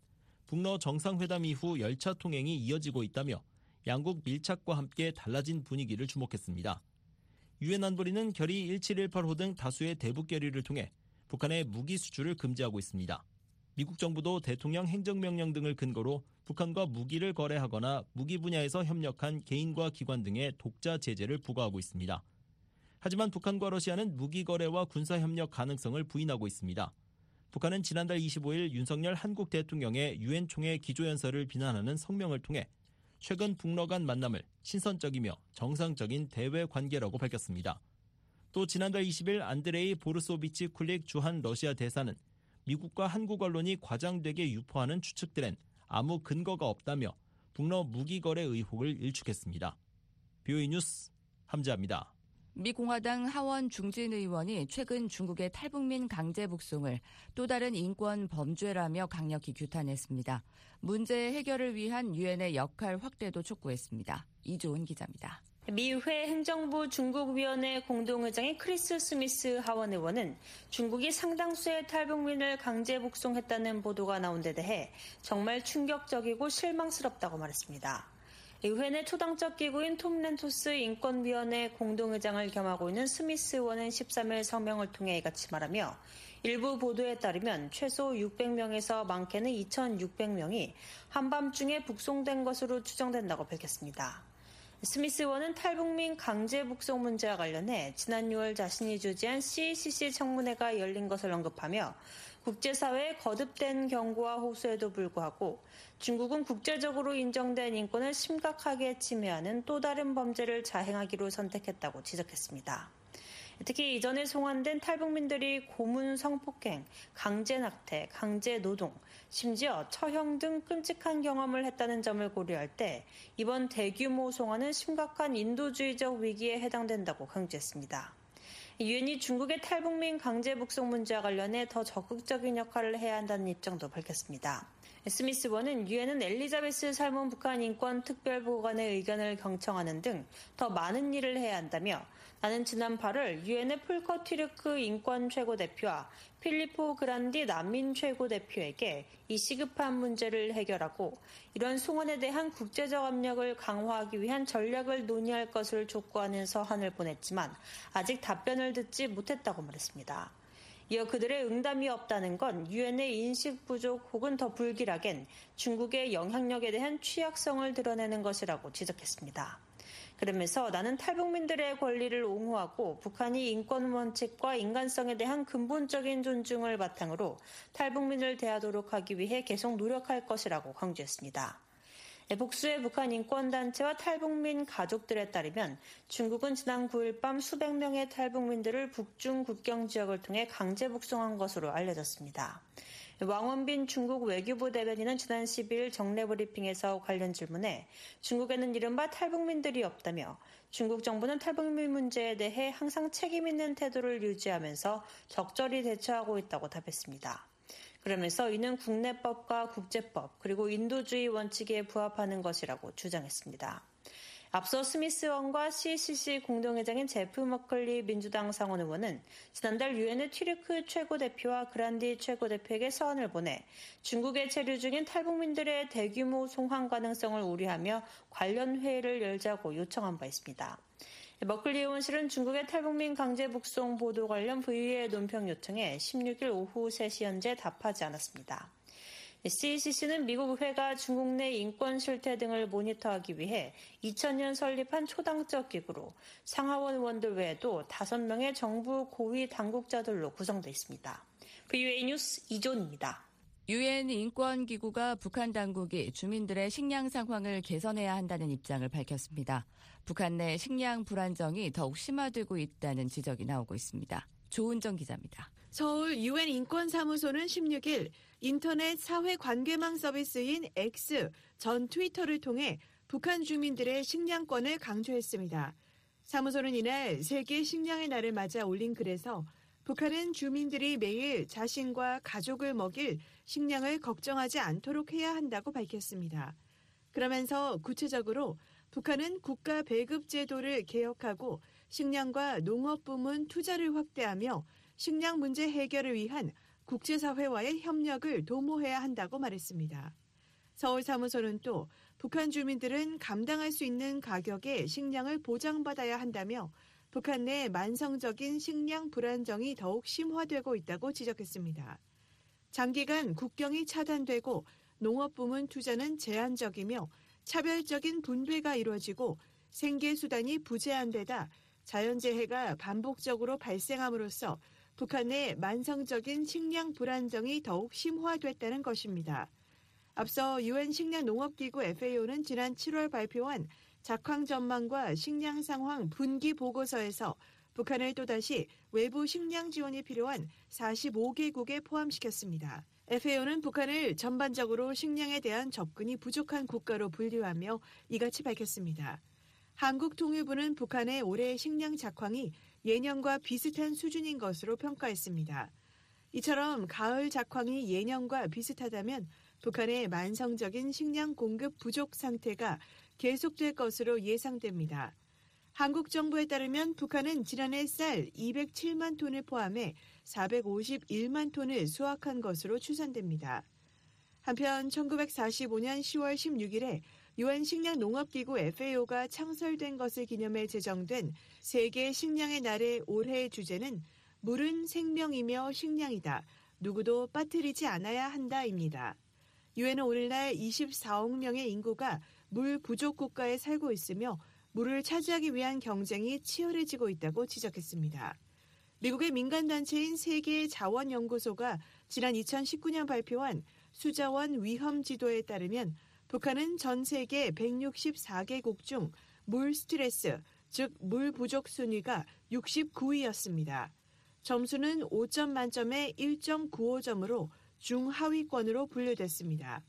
북러 정상회담 이후 열차 통행이 이어지고 있다며 양국 밀착과 함께 달라진 분위기를 주목했습니다. 유엔 안보리는 결의 1718호 등 다수의 대북 결의를 통해 북한의 무기 수출을 금지하고 있습니다. 미국 정부도 대통령 행정명령 등을 근거로 북한과 무기를 거래하거나 무기 분야에서 협력한 개인과 기관 등의 독자 제재를 부과하고 있습니다. 하지만 북한과 러시아는 무기 거래와 군사 협력 가능성을 부인하고 있습니다. 북한은 지난달 25일 윤석열 한국 대통령의 유엔 총회 기조연설을 비난하는 성명을 통해 최근 북러 간 만남을 친선적이며 정상적인 대외 관계라고 밝혔습니다. 또 지난달 20일 안드레이 보리소비치 쿨릭 주한 러시아 대사는 미국과 한국 언론이 과장되게 유포하는 추측들엔 아무 근거가 없다며 북러 무기 거래 의혹을 일축했습니다. VOA 뉴스 함지하입니다. 미 공화당 하원 중진 의원이 최근 중국의 탈북민 강제 북송을 또 다른 인권 범죄라며 강력히 규탄했습니다. 문제 해결을 위한 유엔의 역할 확대도 촉구했습니다. 이조은 기자입니다. 미 의회 행정부 중국위원회 공동의장인 크리스 스미스 하원 의원은 중국이 상당수의 탈북민을 강제 북송했다는 보도가 나온 데 대해 정말 충격적이고 실망스럽다고 말했습니다. 의회 내 초당적 기구인 톰 랜토스 인권위원회 공동의장을 겸하고 있는 스미스 의원은 13일 성명을 통해 이같이 말하며 일부 보도에 따르면 최소 600명에서 많게는 2,600명이 한밤중에 북송된 것으로 추정된다고 밝혔습니다. 스미스 의원은 탈북민 강제 북송 문제와 관련해 지난 6월 자신이 주재한 CCC 청문회가 열린 것을 언급하며 국제사회의 거듭된 경고와 호소에도 불구하고 중국은 국제적으로 인정된 인권을 심각하게 침해하는 또 다른 범죄를 자행하기로 선택했다고 지적했습니다. 특히 이전에 송환된 탈북민들이 고문 성폭행, 강제 낙태, 강제 노동, 심지어 처형 등 끔찍한 경험을 했다는 점을 고려할 때 이번 대규모 송환은 심각한 인도주의적 위기에 해당된다고 강조했습니다. 유엔이 중국의 탈북민 강제 북송 문제와 관련해 더 적극적인 역할을 해야 한다는 입장도 밝혔습니다. 스미스 원은 유엔은 엘리자베스 살몬 북한 인권 특별보고관의 의견을 경청하는 등 더 많은 일을 해야 한다며 나는 지난 8월 유엔의 폴커 튀르크 인권 최고대표와 필리포 그란디 난민 최고대표에게 이 시급한 문제를 해결하고 이런 송원에 대한 국제적 압력을 강화하기 위한 전략을 논의할 것을 촉구하는 서한을 보냈지만 아직 답변을 듣지 못했다고 말했습니다. 이어 그들의 응답이 없다는 건 유엔의 인식 부족 혹은 더 불길하겐 중국의 영향력에 대한 취약성을 드러내는 것이라고 지적했습니다. 그러면서 나는 탈북민들의 권리를 옹호하고 북한이 인권 원칙과 인간성에 대한 근본적인 존중을 바탕으로 탈북민을 대하도록 하기 위해 계속 노력할 것이라고 강조했습니다. 복수의 북한 인권단체와 탈북민 가족들에 따르면 중국은 지난 9일 밤 수백 명의 탈북민들을 북중 국경 지역을 통해 강제 북송한 것으로 알려졌습니다. 왕원빈 중국 외교부 대변인은 지난 12일 정례 브리핑에서 관련 질문에 중국에는 이른바 탈북민들이 없다며 중국 정부는 탈북민 문제에 대해 항상 책임 있는 태도를 유지하면서 적절히 대처하고 있다고 답했습니다. 그러면서 이는 국내법과 국제법 그리고 인도주의 원칙에 부합하는 것이라고 주장했습니다. 앞서 스미스 원과 CCC 공동회장인 제프 머클리 민주당 상원 의원은 지난달 유엔의 튀르크 최고대표와 그란디 최고대표에게 서한을 보내 중국에 체류 중인 탈북민들의 대규모 송환 가능성을 우려하며 관련 회의를 열자고 요청한 바 있습니다. 머클리 의원실은 중국의 탈북민 강제 북송 보도 관련 VU의 논평 요청에 16일 오후 3시 현재 답하지 않았습니다. CCC는 미국 의회가 중국 내 인권 실태 등을 모니터하기 위해 2000년 설립한 초당적 기구로 상하원 의원들 외에도 5명의 정부 고위 당국자들로 구성되어 있습니다. VUA 뉴스 이존입니다. 유엔 인권기구가 북한 당국이 주민들의 식량 상황을 개선해야 한다는 입장을 밝혔습니다. 북한 내 식량 불안정이 더욱 심화되고 있다는 지적이 나오고 있습니다. 조은정 기자입니다. 서울 유엔 인권사무소는 16일 인터넷 사회 관계망 서비스인 X 전 트위터를 통해 북한 주민들의 식량권을 강조했습니다. 사무소는 이날 세계 식량의 날을 맞아 올린 글에서 북한은 주민들이 매일 자신과 가족을 먹일 식량을 걱정하지 않도록 해야 한다고 밝혔습니다. 그러면서 구체적으로 북한은 국가 배급 제도를 개혁하고 식량과 농업 부문 투자를 확대하며 식량 문제 해결을 위한 국제사회와의 협력을 도모해야 한다고 말했습니다. 서울 사무소는 또 북한 주민들은 감당할 수 있는 가격의 식량을 보장받아야 한다며 북한 내 만성적인 식량 불안정이 더욱 심화되고 있다고 지적했습니다. 장기간 국경이 차단되고 농업 부문 투자는 제한적이며 차별적인 분배가 이루어지고 생계 수단이 부재한 데다 자연재해가 반복적으로 발생함으로써 북한 내 만성적인 식량 불안정이 더욱 심화됐다는 것입니다. 앞서 유엔 식량농업기구 FAO는 지난 7월 발표한 작황 전망과 식량 상황 분기 보고서에서 북한을 또다시 외부 식량 지원이 필요한 45개국에 포함시켰습니다. FAO는 북한을 전반적으로 식량에 대한 접근이 부족한 국가로 분류하며 이같이 밝혔습니다. 한국통일부는 북한의 올해 식량 작황이 예년과 비슷한 수준인 것으로 평가했습니다. 이처럼 가을 작황이 예년과 비슷하다면 북한의 만성적인 식량 공급 부족 상태가 계속될 것으로 예상됩니다. 한국 정부에 따르면 북한은 지난해 쌀 207만 톤을 포함해 451만 톤을 수확한 것으로 추산됩니다. 한편 1945년 10월 16일에 유엔 식량농업기구 FAO가 창설된 것을 기념해 제정된 세계 식량의 날의 올해의 주제는 물은 생명이며 식량이다. 누구도 빠뜨리지 않아야 한다입니다. 유엔은 오늘날 24억 명의 인구가 물 부족 국가에 살고 있으며 물을 차지하기 위한 경쟁이 치열해지고 있다고 지적했습니다. 미국의 민간단체인 세계자원연구소가 지난 2019년 발표한 수자원 위험 지도에 따르면 북한은 전 세계 164개국 중 물 스트레스, 즉 물 부족 순위가 69위였습니다. 점수는 5점 만점에 1.95점으로 중하위권으로 분류됐습니다.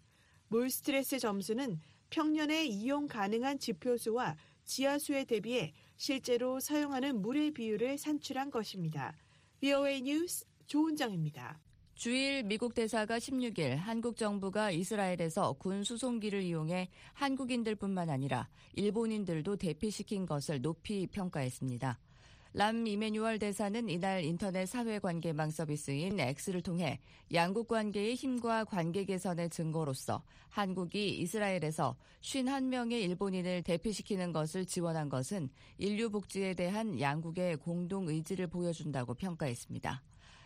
물 스트레스 점수는 평년에 이용 가능한 지표수와 지하수에 대비해 실제로 사용하는 물의 비율을 산출한 것입니다. VOA 뉴스 조은정입니다. 주일 미국 대사가 16일 한국 정부가 이스라엘에서 군 수송기를 이용해 한국인들뿐만 아니라 일본인들도 대피시킨 것을 높이 평가했습니다. 람 이메뉴얼 대사는 이날 인터넷 사회관계망 서비스인 X를 통해 양국 관계의 힘과 관계 개선의 증거로서 한국이 이스라엘에서 51명의 일본인을 대피시키는 것을 지원한 것은 인류 복지에 대한 양국의 공동 의지를 보여준다고 평가했습니다.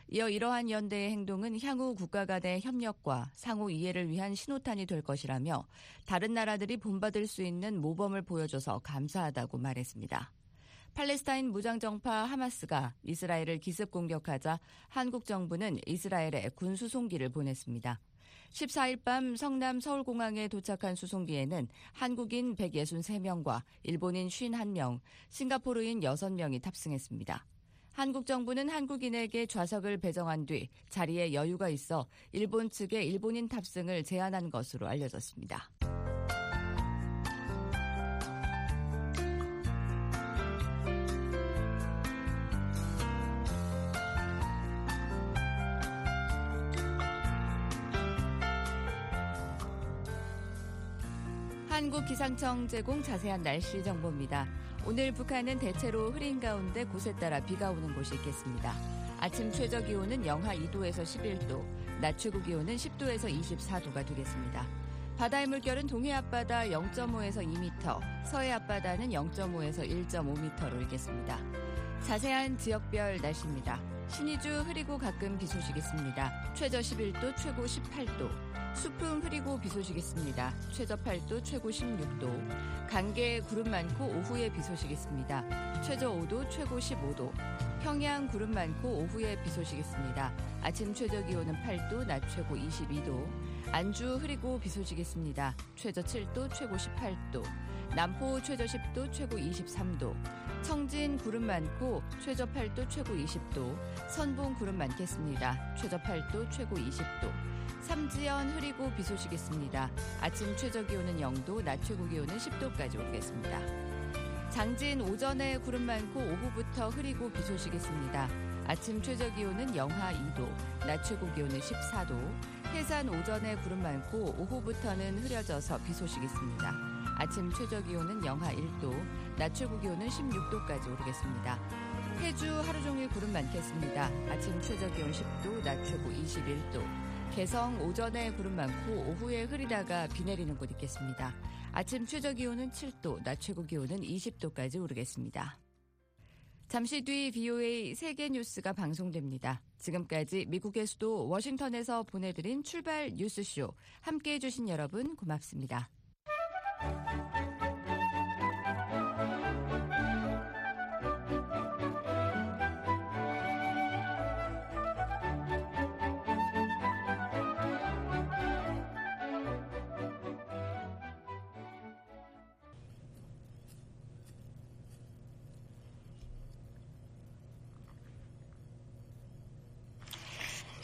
이어 이러한 연대의 행동은 향후 국가 간의 협력과 상호 이해를 위한 신호탄이 될 것이라며 다른 나라들이 본받을 수 있는 모범을 보여줘서 감사하다고 말했습니다. 팔레스타인 무장정파 하마스가 이스라엘을 기습 공격하자 한국 정부는 이스라엘에 군 수송기를 보냈습니다. 14일 밤 성남 서울공항에 도착한 수송기에는 한국인 163명과 일본인 51명, 싱가포르인 6명이 탑승했습니다. 한국 정부는 한국인에게 좌석을 배정한 뒤 자리에 여유가 있어 일본 측의 일본인 탑승을 제한한 것으로 알려졌습니다. 한국기상청 제공 자세한 날씨 정보입니다. 오늘 북한은 대체로 흐린 가운데 곳에 따라 비가 오는 곳이 있겠습니다. 아침 최저 기온은 영하 2도에서 11도, 낮 최고 기온은 10도에서 24도가 되겠습니다. 바다의 물결은 동해 앞바다 0.5에서 2m, 서해 앞바다는 0.5에서 1.5m로 일겠습니다. 자세한 지역별 날씨입니다. 신의주 흐리고 가끔 비 소식 있습니다. 최저 11도, 최고 18도. 수풍 흐리고 비 소식 있습니다. 최저 8도, 최고 16도. 간계 구름 많고 오후에 비 소식 있습니다. 최저 5도, 최고 15도. 평양 구름 많고 오후에 비 소식 있습니다. 아침 최저 기온은 8도, 낮 최고 22도. 안주 흐리고 비 소식 있습니다. 최저 7도, 최고 18도. 남포 최저 10도, 최고 23도. 청진 구름 많고 최저 8도, 최고 20도. 선봉 구름 많겠습니다. 최저 8도, 최고 20도. 삼지연 흐리고 비 소식 있습니다. 아침 최저 기온은 0도, 낮 최고 기온은 10도까지 오르겠습니다. 장진 오전에 구름 많고 오후부터 흐리고 비 소식 있습니다. 아침 최저 기온은 영하 2도, 낮 최고 기온은 14도. 해산 오전에 구름 많고 오후부터는 흐려져서 비 소식 있습니다. 아침 최저 기온은 영하 1도, 낮 최고 기온은 16도까지 오르겠습니다. 해주 하루 종일 구름 많겠습니다. 아침 최저 기온 10도, 낮 최고 21도. 개성 오전에 구름 많고 오후에 흐리다가 비 내리는 곳 있겠습니다. 아침 최저 기온은 7도, 낮 최고 기온은 20도까지 오르겠습니다. 잠시 뒤 VOA 세계 뉴스가 방송됩니다. 지금까지 미국의 수도 워싱턴에서 보내드린 출발 뉴스쇼 함께 해 주신 여러분 고맙습니다.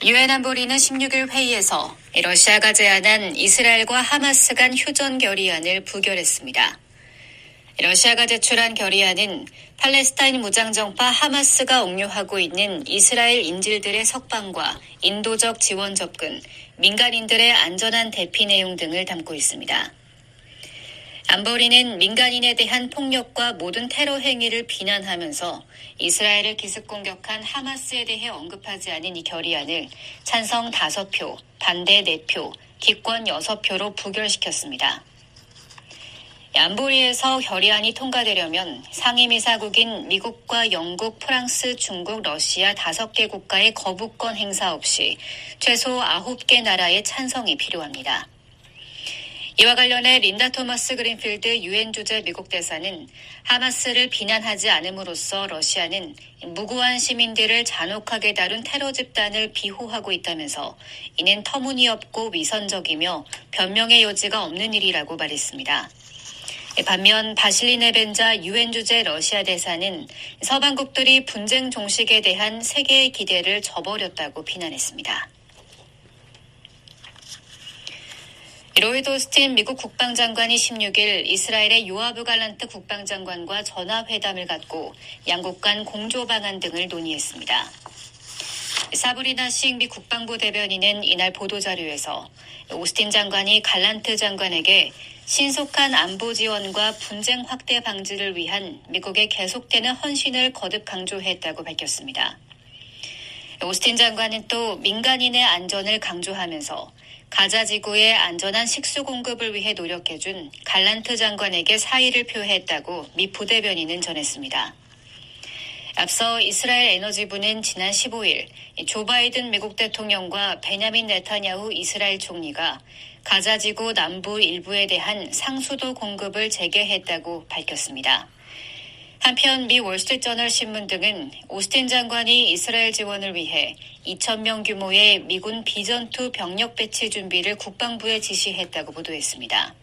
유엔 안보리는 16일 회의에서 러시아가 제안한 이스라엘과 하마스 간 휴전 결의안을 부결했습니다. 러시아가 제출한 결의안은 팔레스타인 무장정파 하마스가 옥류하고 있는 이스라엘 인질들의 석방과 인도적 지원 접근, 민간인들의 안전한 대피 내용 등을 담고 있습니다. 안보리는 민간인에 대한 폭력과 모든 테러 행위를 비난하면서 이스라엘을 기습 공격한 하마스에 대해 언급하지 않은 이 결의안을 찬성 5표, 반대 4표, 기권 6표로 부결시켰습니다. 안보리에서 결의안이 통과되려면 상임이사국인 미국과 영국, 프랑스, 중국, 러시아 5개 국가의 거부권 행사 없이 최소 9개 나라의 찬성이 필요합니다. 이와 관련해 린다 토마스 그린필드 유엔 주재 미국 대사는 하마스를 비난하지 않음으로써 러시아는 무고한 시민들을 잔혹하게 다룬 테러 집단을 비호하고 있다면서 이는 터무니없고 위선적이며 변명의 여지가 없는 일이라고 말했습니다. 반면 바실리네 벤자 유엔 주재 러시아 대사는 서방국들이 분쟁 종식에 대한 세계의 기대를 저버렸다고 비난했습니다. 로이드 오스틴 미국 국방장관이 16일 이스라엘의 요아브 갈란트 국방장관과 전화회담을 갖고 양국 간 공조 방안 등을 논의했습니다. 사브리나 싱 미 국방부 대변인은 이날 보도자료에서 오스틴 장관이 갈란트 장관에게 신속한 안보 지원과 분쟁 확대 방지를 위한 미국의 계속되는 헌신을 거듭 강조했다고 밝혔습니다. 오스틴 장관은 또 민간인의 안전을 강조하면서 가자 지구의 안전한 식수 공급을 위해 노력해준 갈란트 장관에게 사의를 표했다고 미 부대변인은 전했습니다. 앞서 이스라엘 에너지부는 지난 15일 조 바이든 미국 대통령과 베냐민 네타냐후 이스라엘 총리가 가자 지구 남부 일부에 대한 상수도 공급을 재개했다고 밝혔습니다. 한편 미 월스트리트저널 신문 등은 오스틴 장관이 이스라엘 지원을 위해 2천명 규모의 미군 비전투 병력 배치 준비를 국방부에 지시했다고 보도했습니다.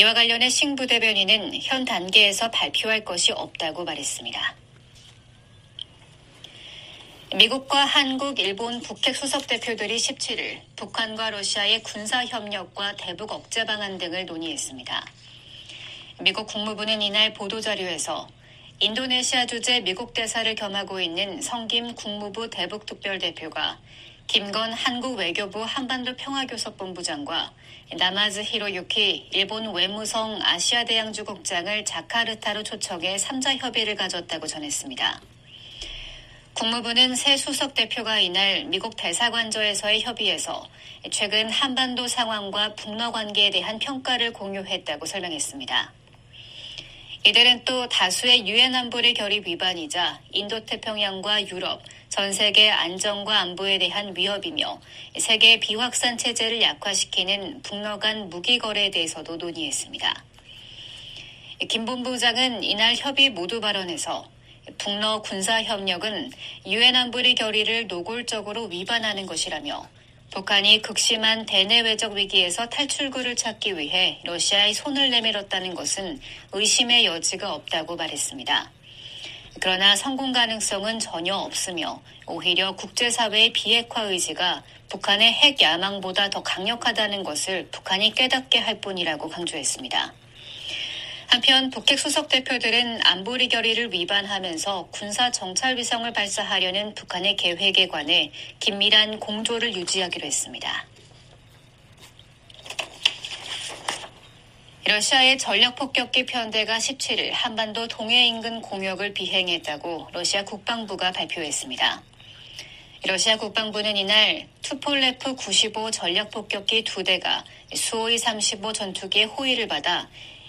이와 관련해 싱부 대변인은 현 단계에서 발표할 것이 없다고 말했습니다. 미국과 한국, 일본, 북핵 수석 대표들이 17일 북한과 러시아의 군사 협력과 대북 억제 방안 등을 논의했습니다. 미국 국무부는 이날 보도자료에서 인도네시아 주재 미국 대사를 겸하고 있는 성김 국무부 대북특별대표가 김건 한국 외교부 한반도 평화교섭본부장과 나마즈 히로유키 일본 외무성 아시아대양주 국장을 자카르타로 초청해 3자 협의를 가졌다고 전했습니다. 국무부는 새 수석 대표가 이날 미국 대사관저에서의 협의에서 최근 한반도 상황과 북러 관계에 대한 평가를 공유했다고 설명했습니다. 이들은 또 다수의 유엔 안보리 결의 위반이자 인도태평양과 유럽, 전 세계 안정과 안보에 대한 위협이며 세계 비확산 체제를 약화시키는 북러 간 무기 거래에 대해서도 논의했습니다. 김 본부장은 이날 협의 모두 발언에서 북러 군사 협력은 유엔 안보리 결의를 노골적으로 위반하는 것이라며 북한이 극심한 대내외적 위기에서 탈출구를 찾기 위해 러시아의 손을 내밀었다는 것은 의심의 여지가 없다고 말했습니다. 그러나 성공 가능성은 전혀 없으며 오히려 국제사회의 비핵화 의지가 북한의 핵 야망보다 더 강력하다는 것을 북한이 깨닫게 할 뿐이라고 강조했습니다. 한편 북핵 수석 대표들은 안보리 결의를 위반하면서 군사 정찰 위성을 발사하려는 북한의 계획에 관해 긴밀한 공조를 유지하기로 했습니다. 러시아의 전략 폭격기 편대가 17일 한반도 동해 인근 공역을 비행했다고 러시아 국방부가 발표했습니다. 러시아 국방부는 이날 투폴레프 95 전략 폭격기 2대가 수호이 35 전투기의 호위를 받아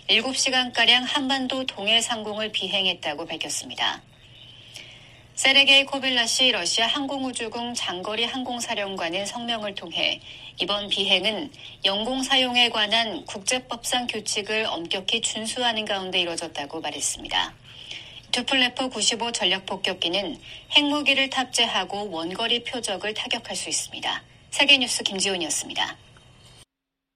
7시간가량 한반도 동해 상공을 비행했다고 밝혔습니다. 세르게이 코빌라시 러시아 항공우주국 장거리 항공사령관은 성명을 통해 이번 비행은 영공 사용에 관한 국제법상 규칙을 엄격히 준수하는 가운데 이뤄졌다고 말했습니다. 투플레프 95 전략 폭격기는 핵무기를 탑재하고 원거리 표적을 타격할 수 있습니다. 세계뉴스 김지훈이었습니다.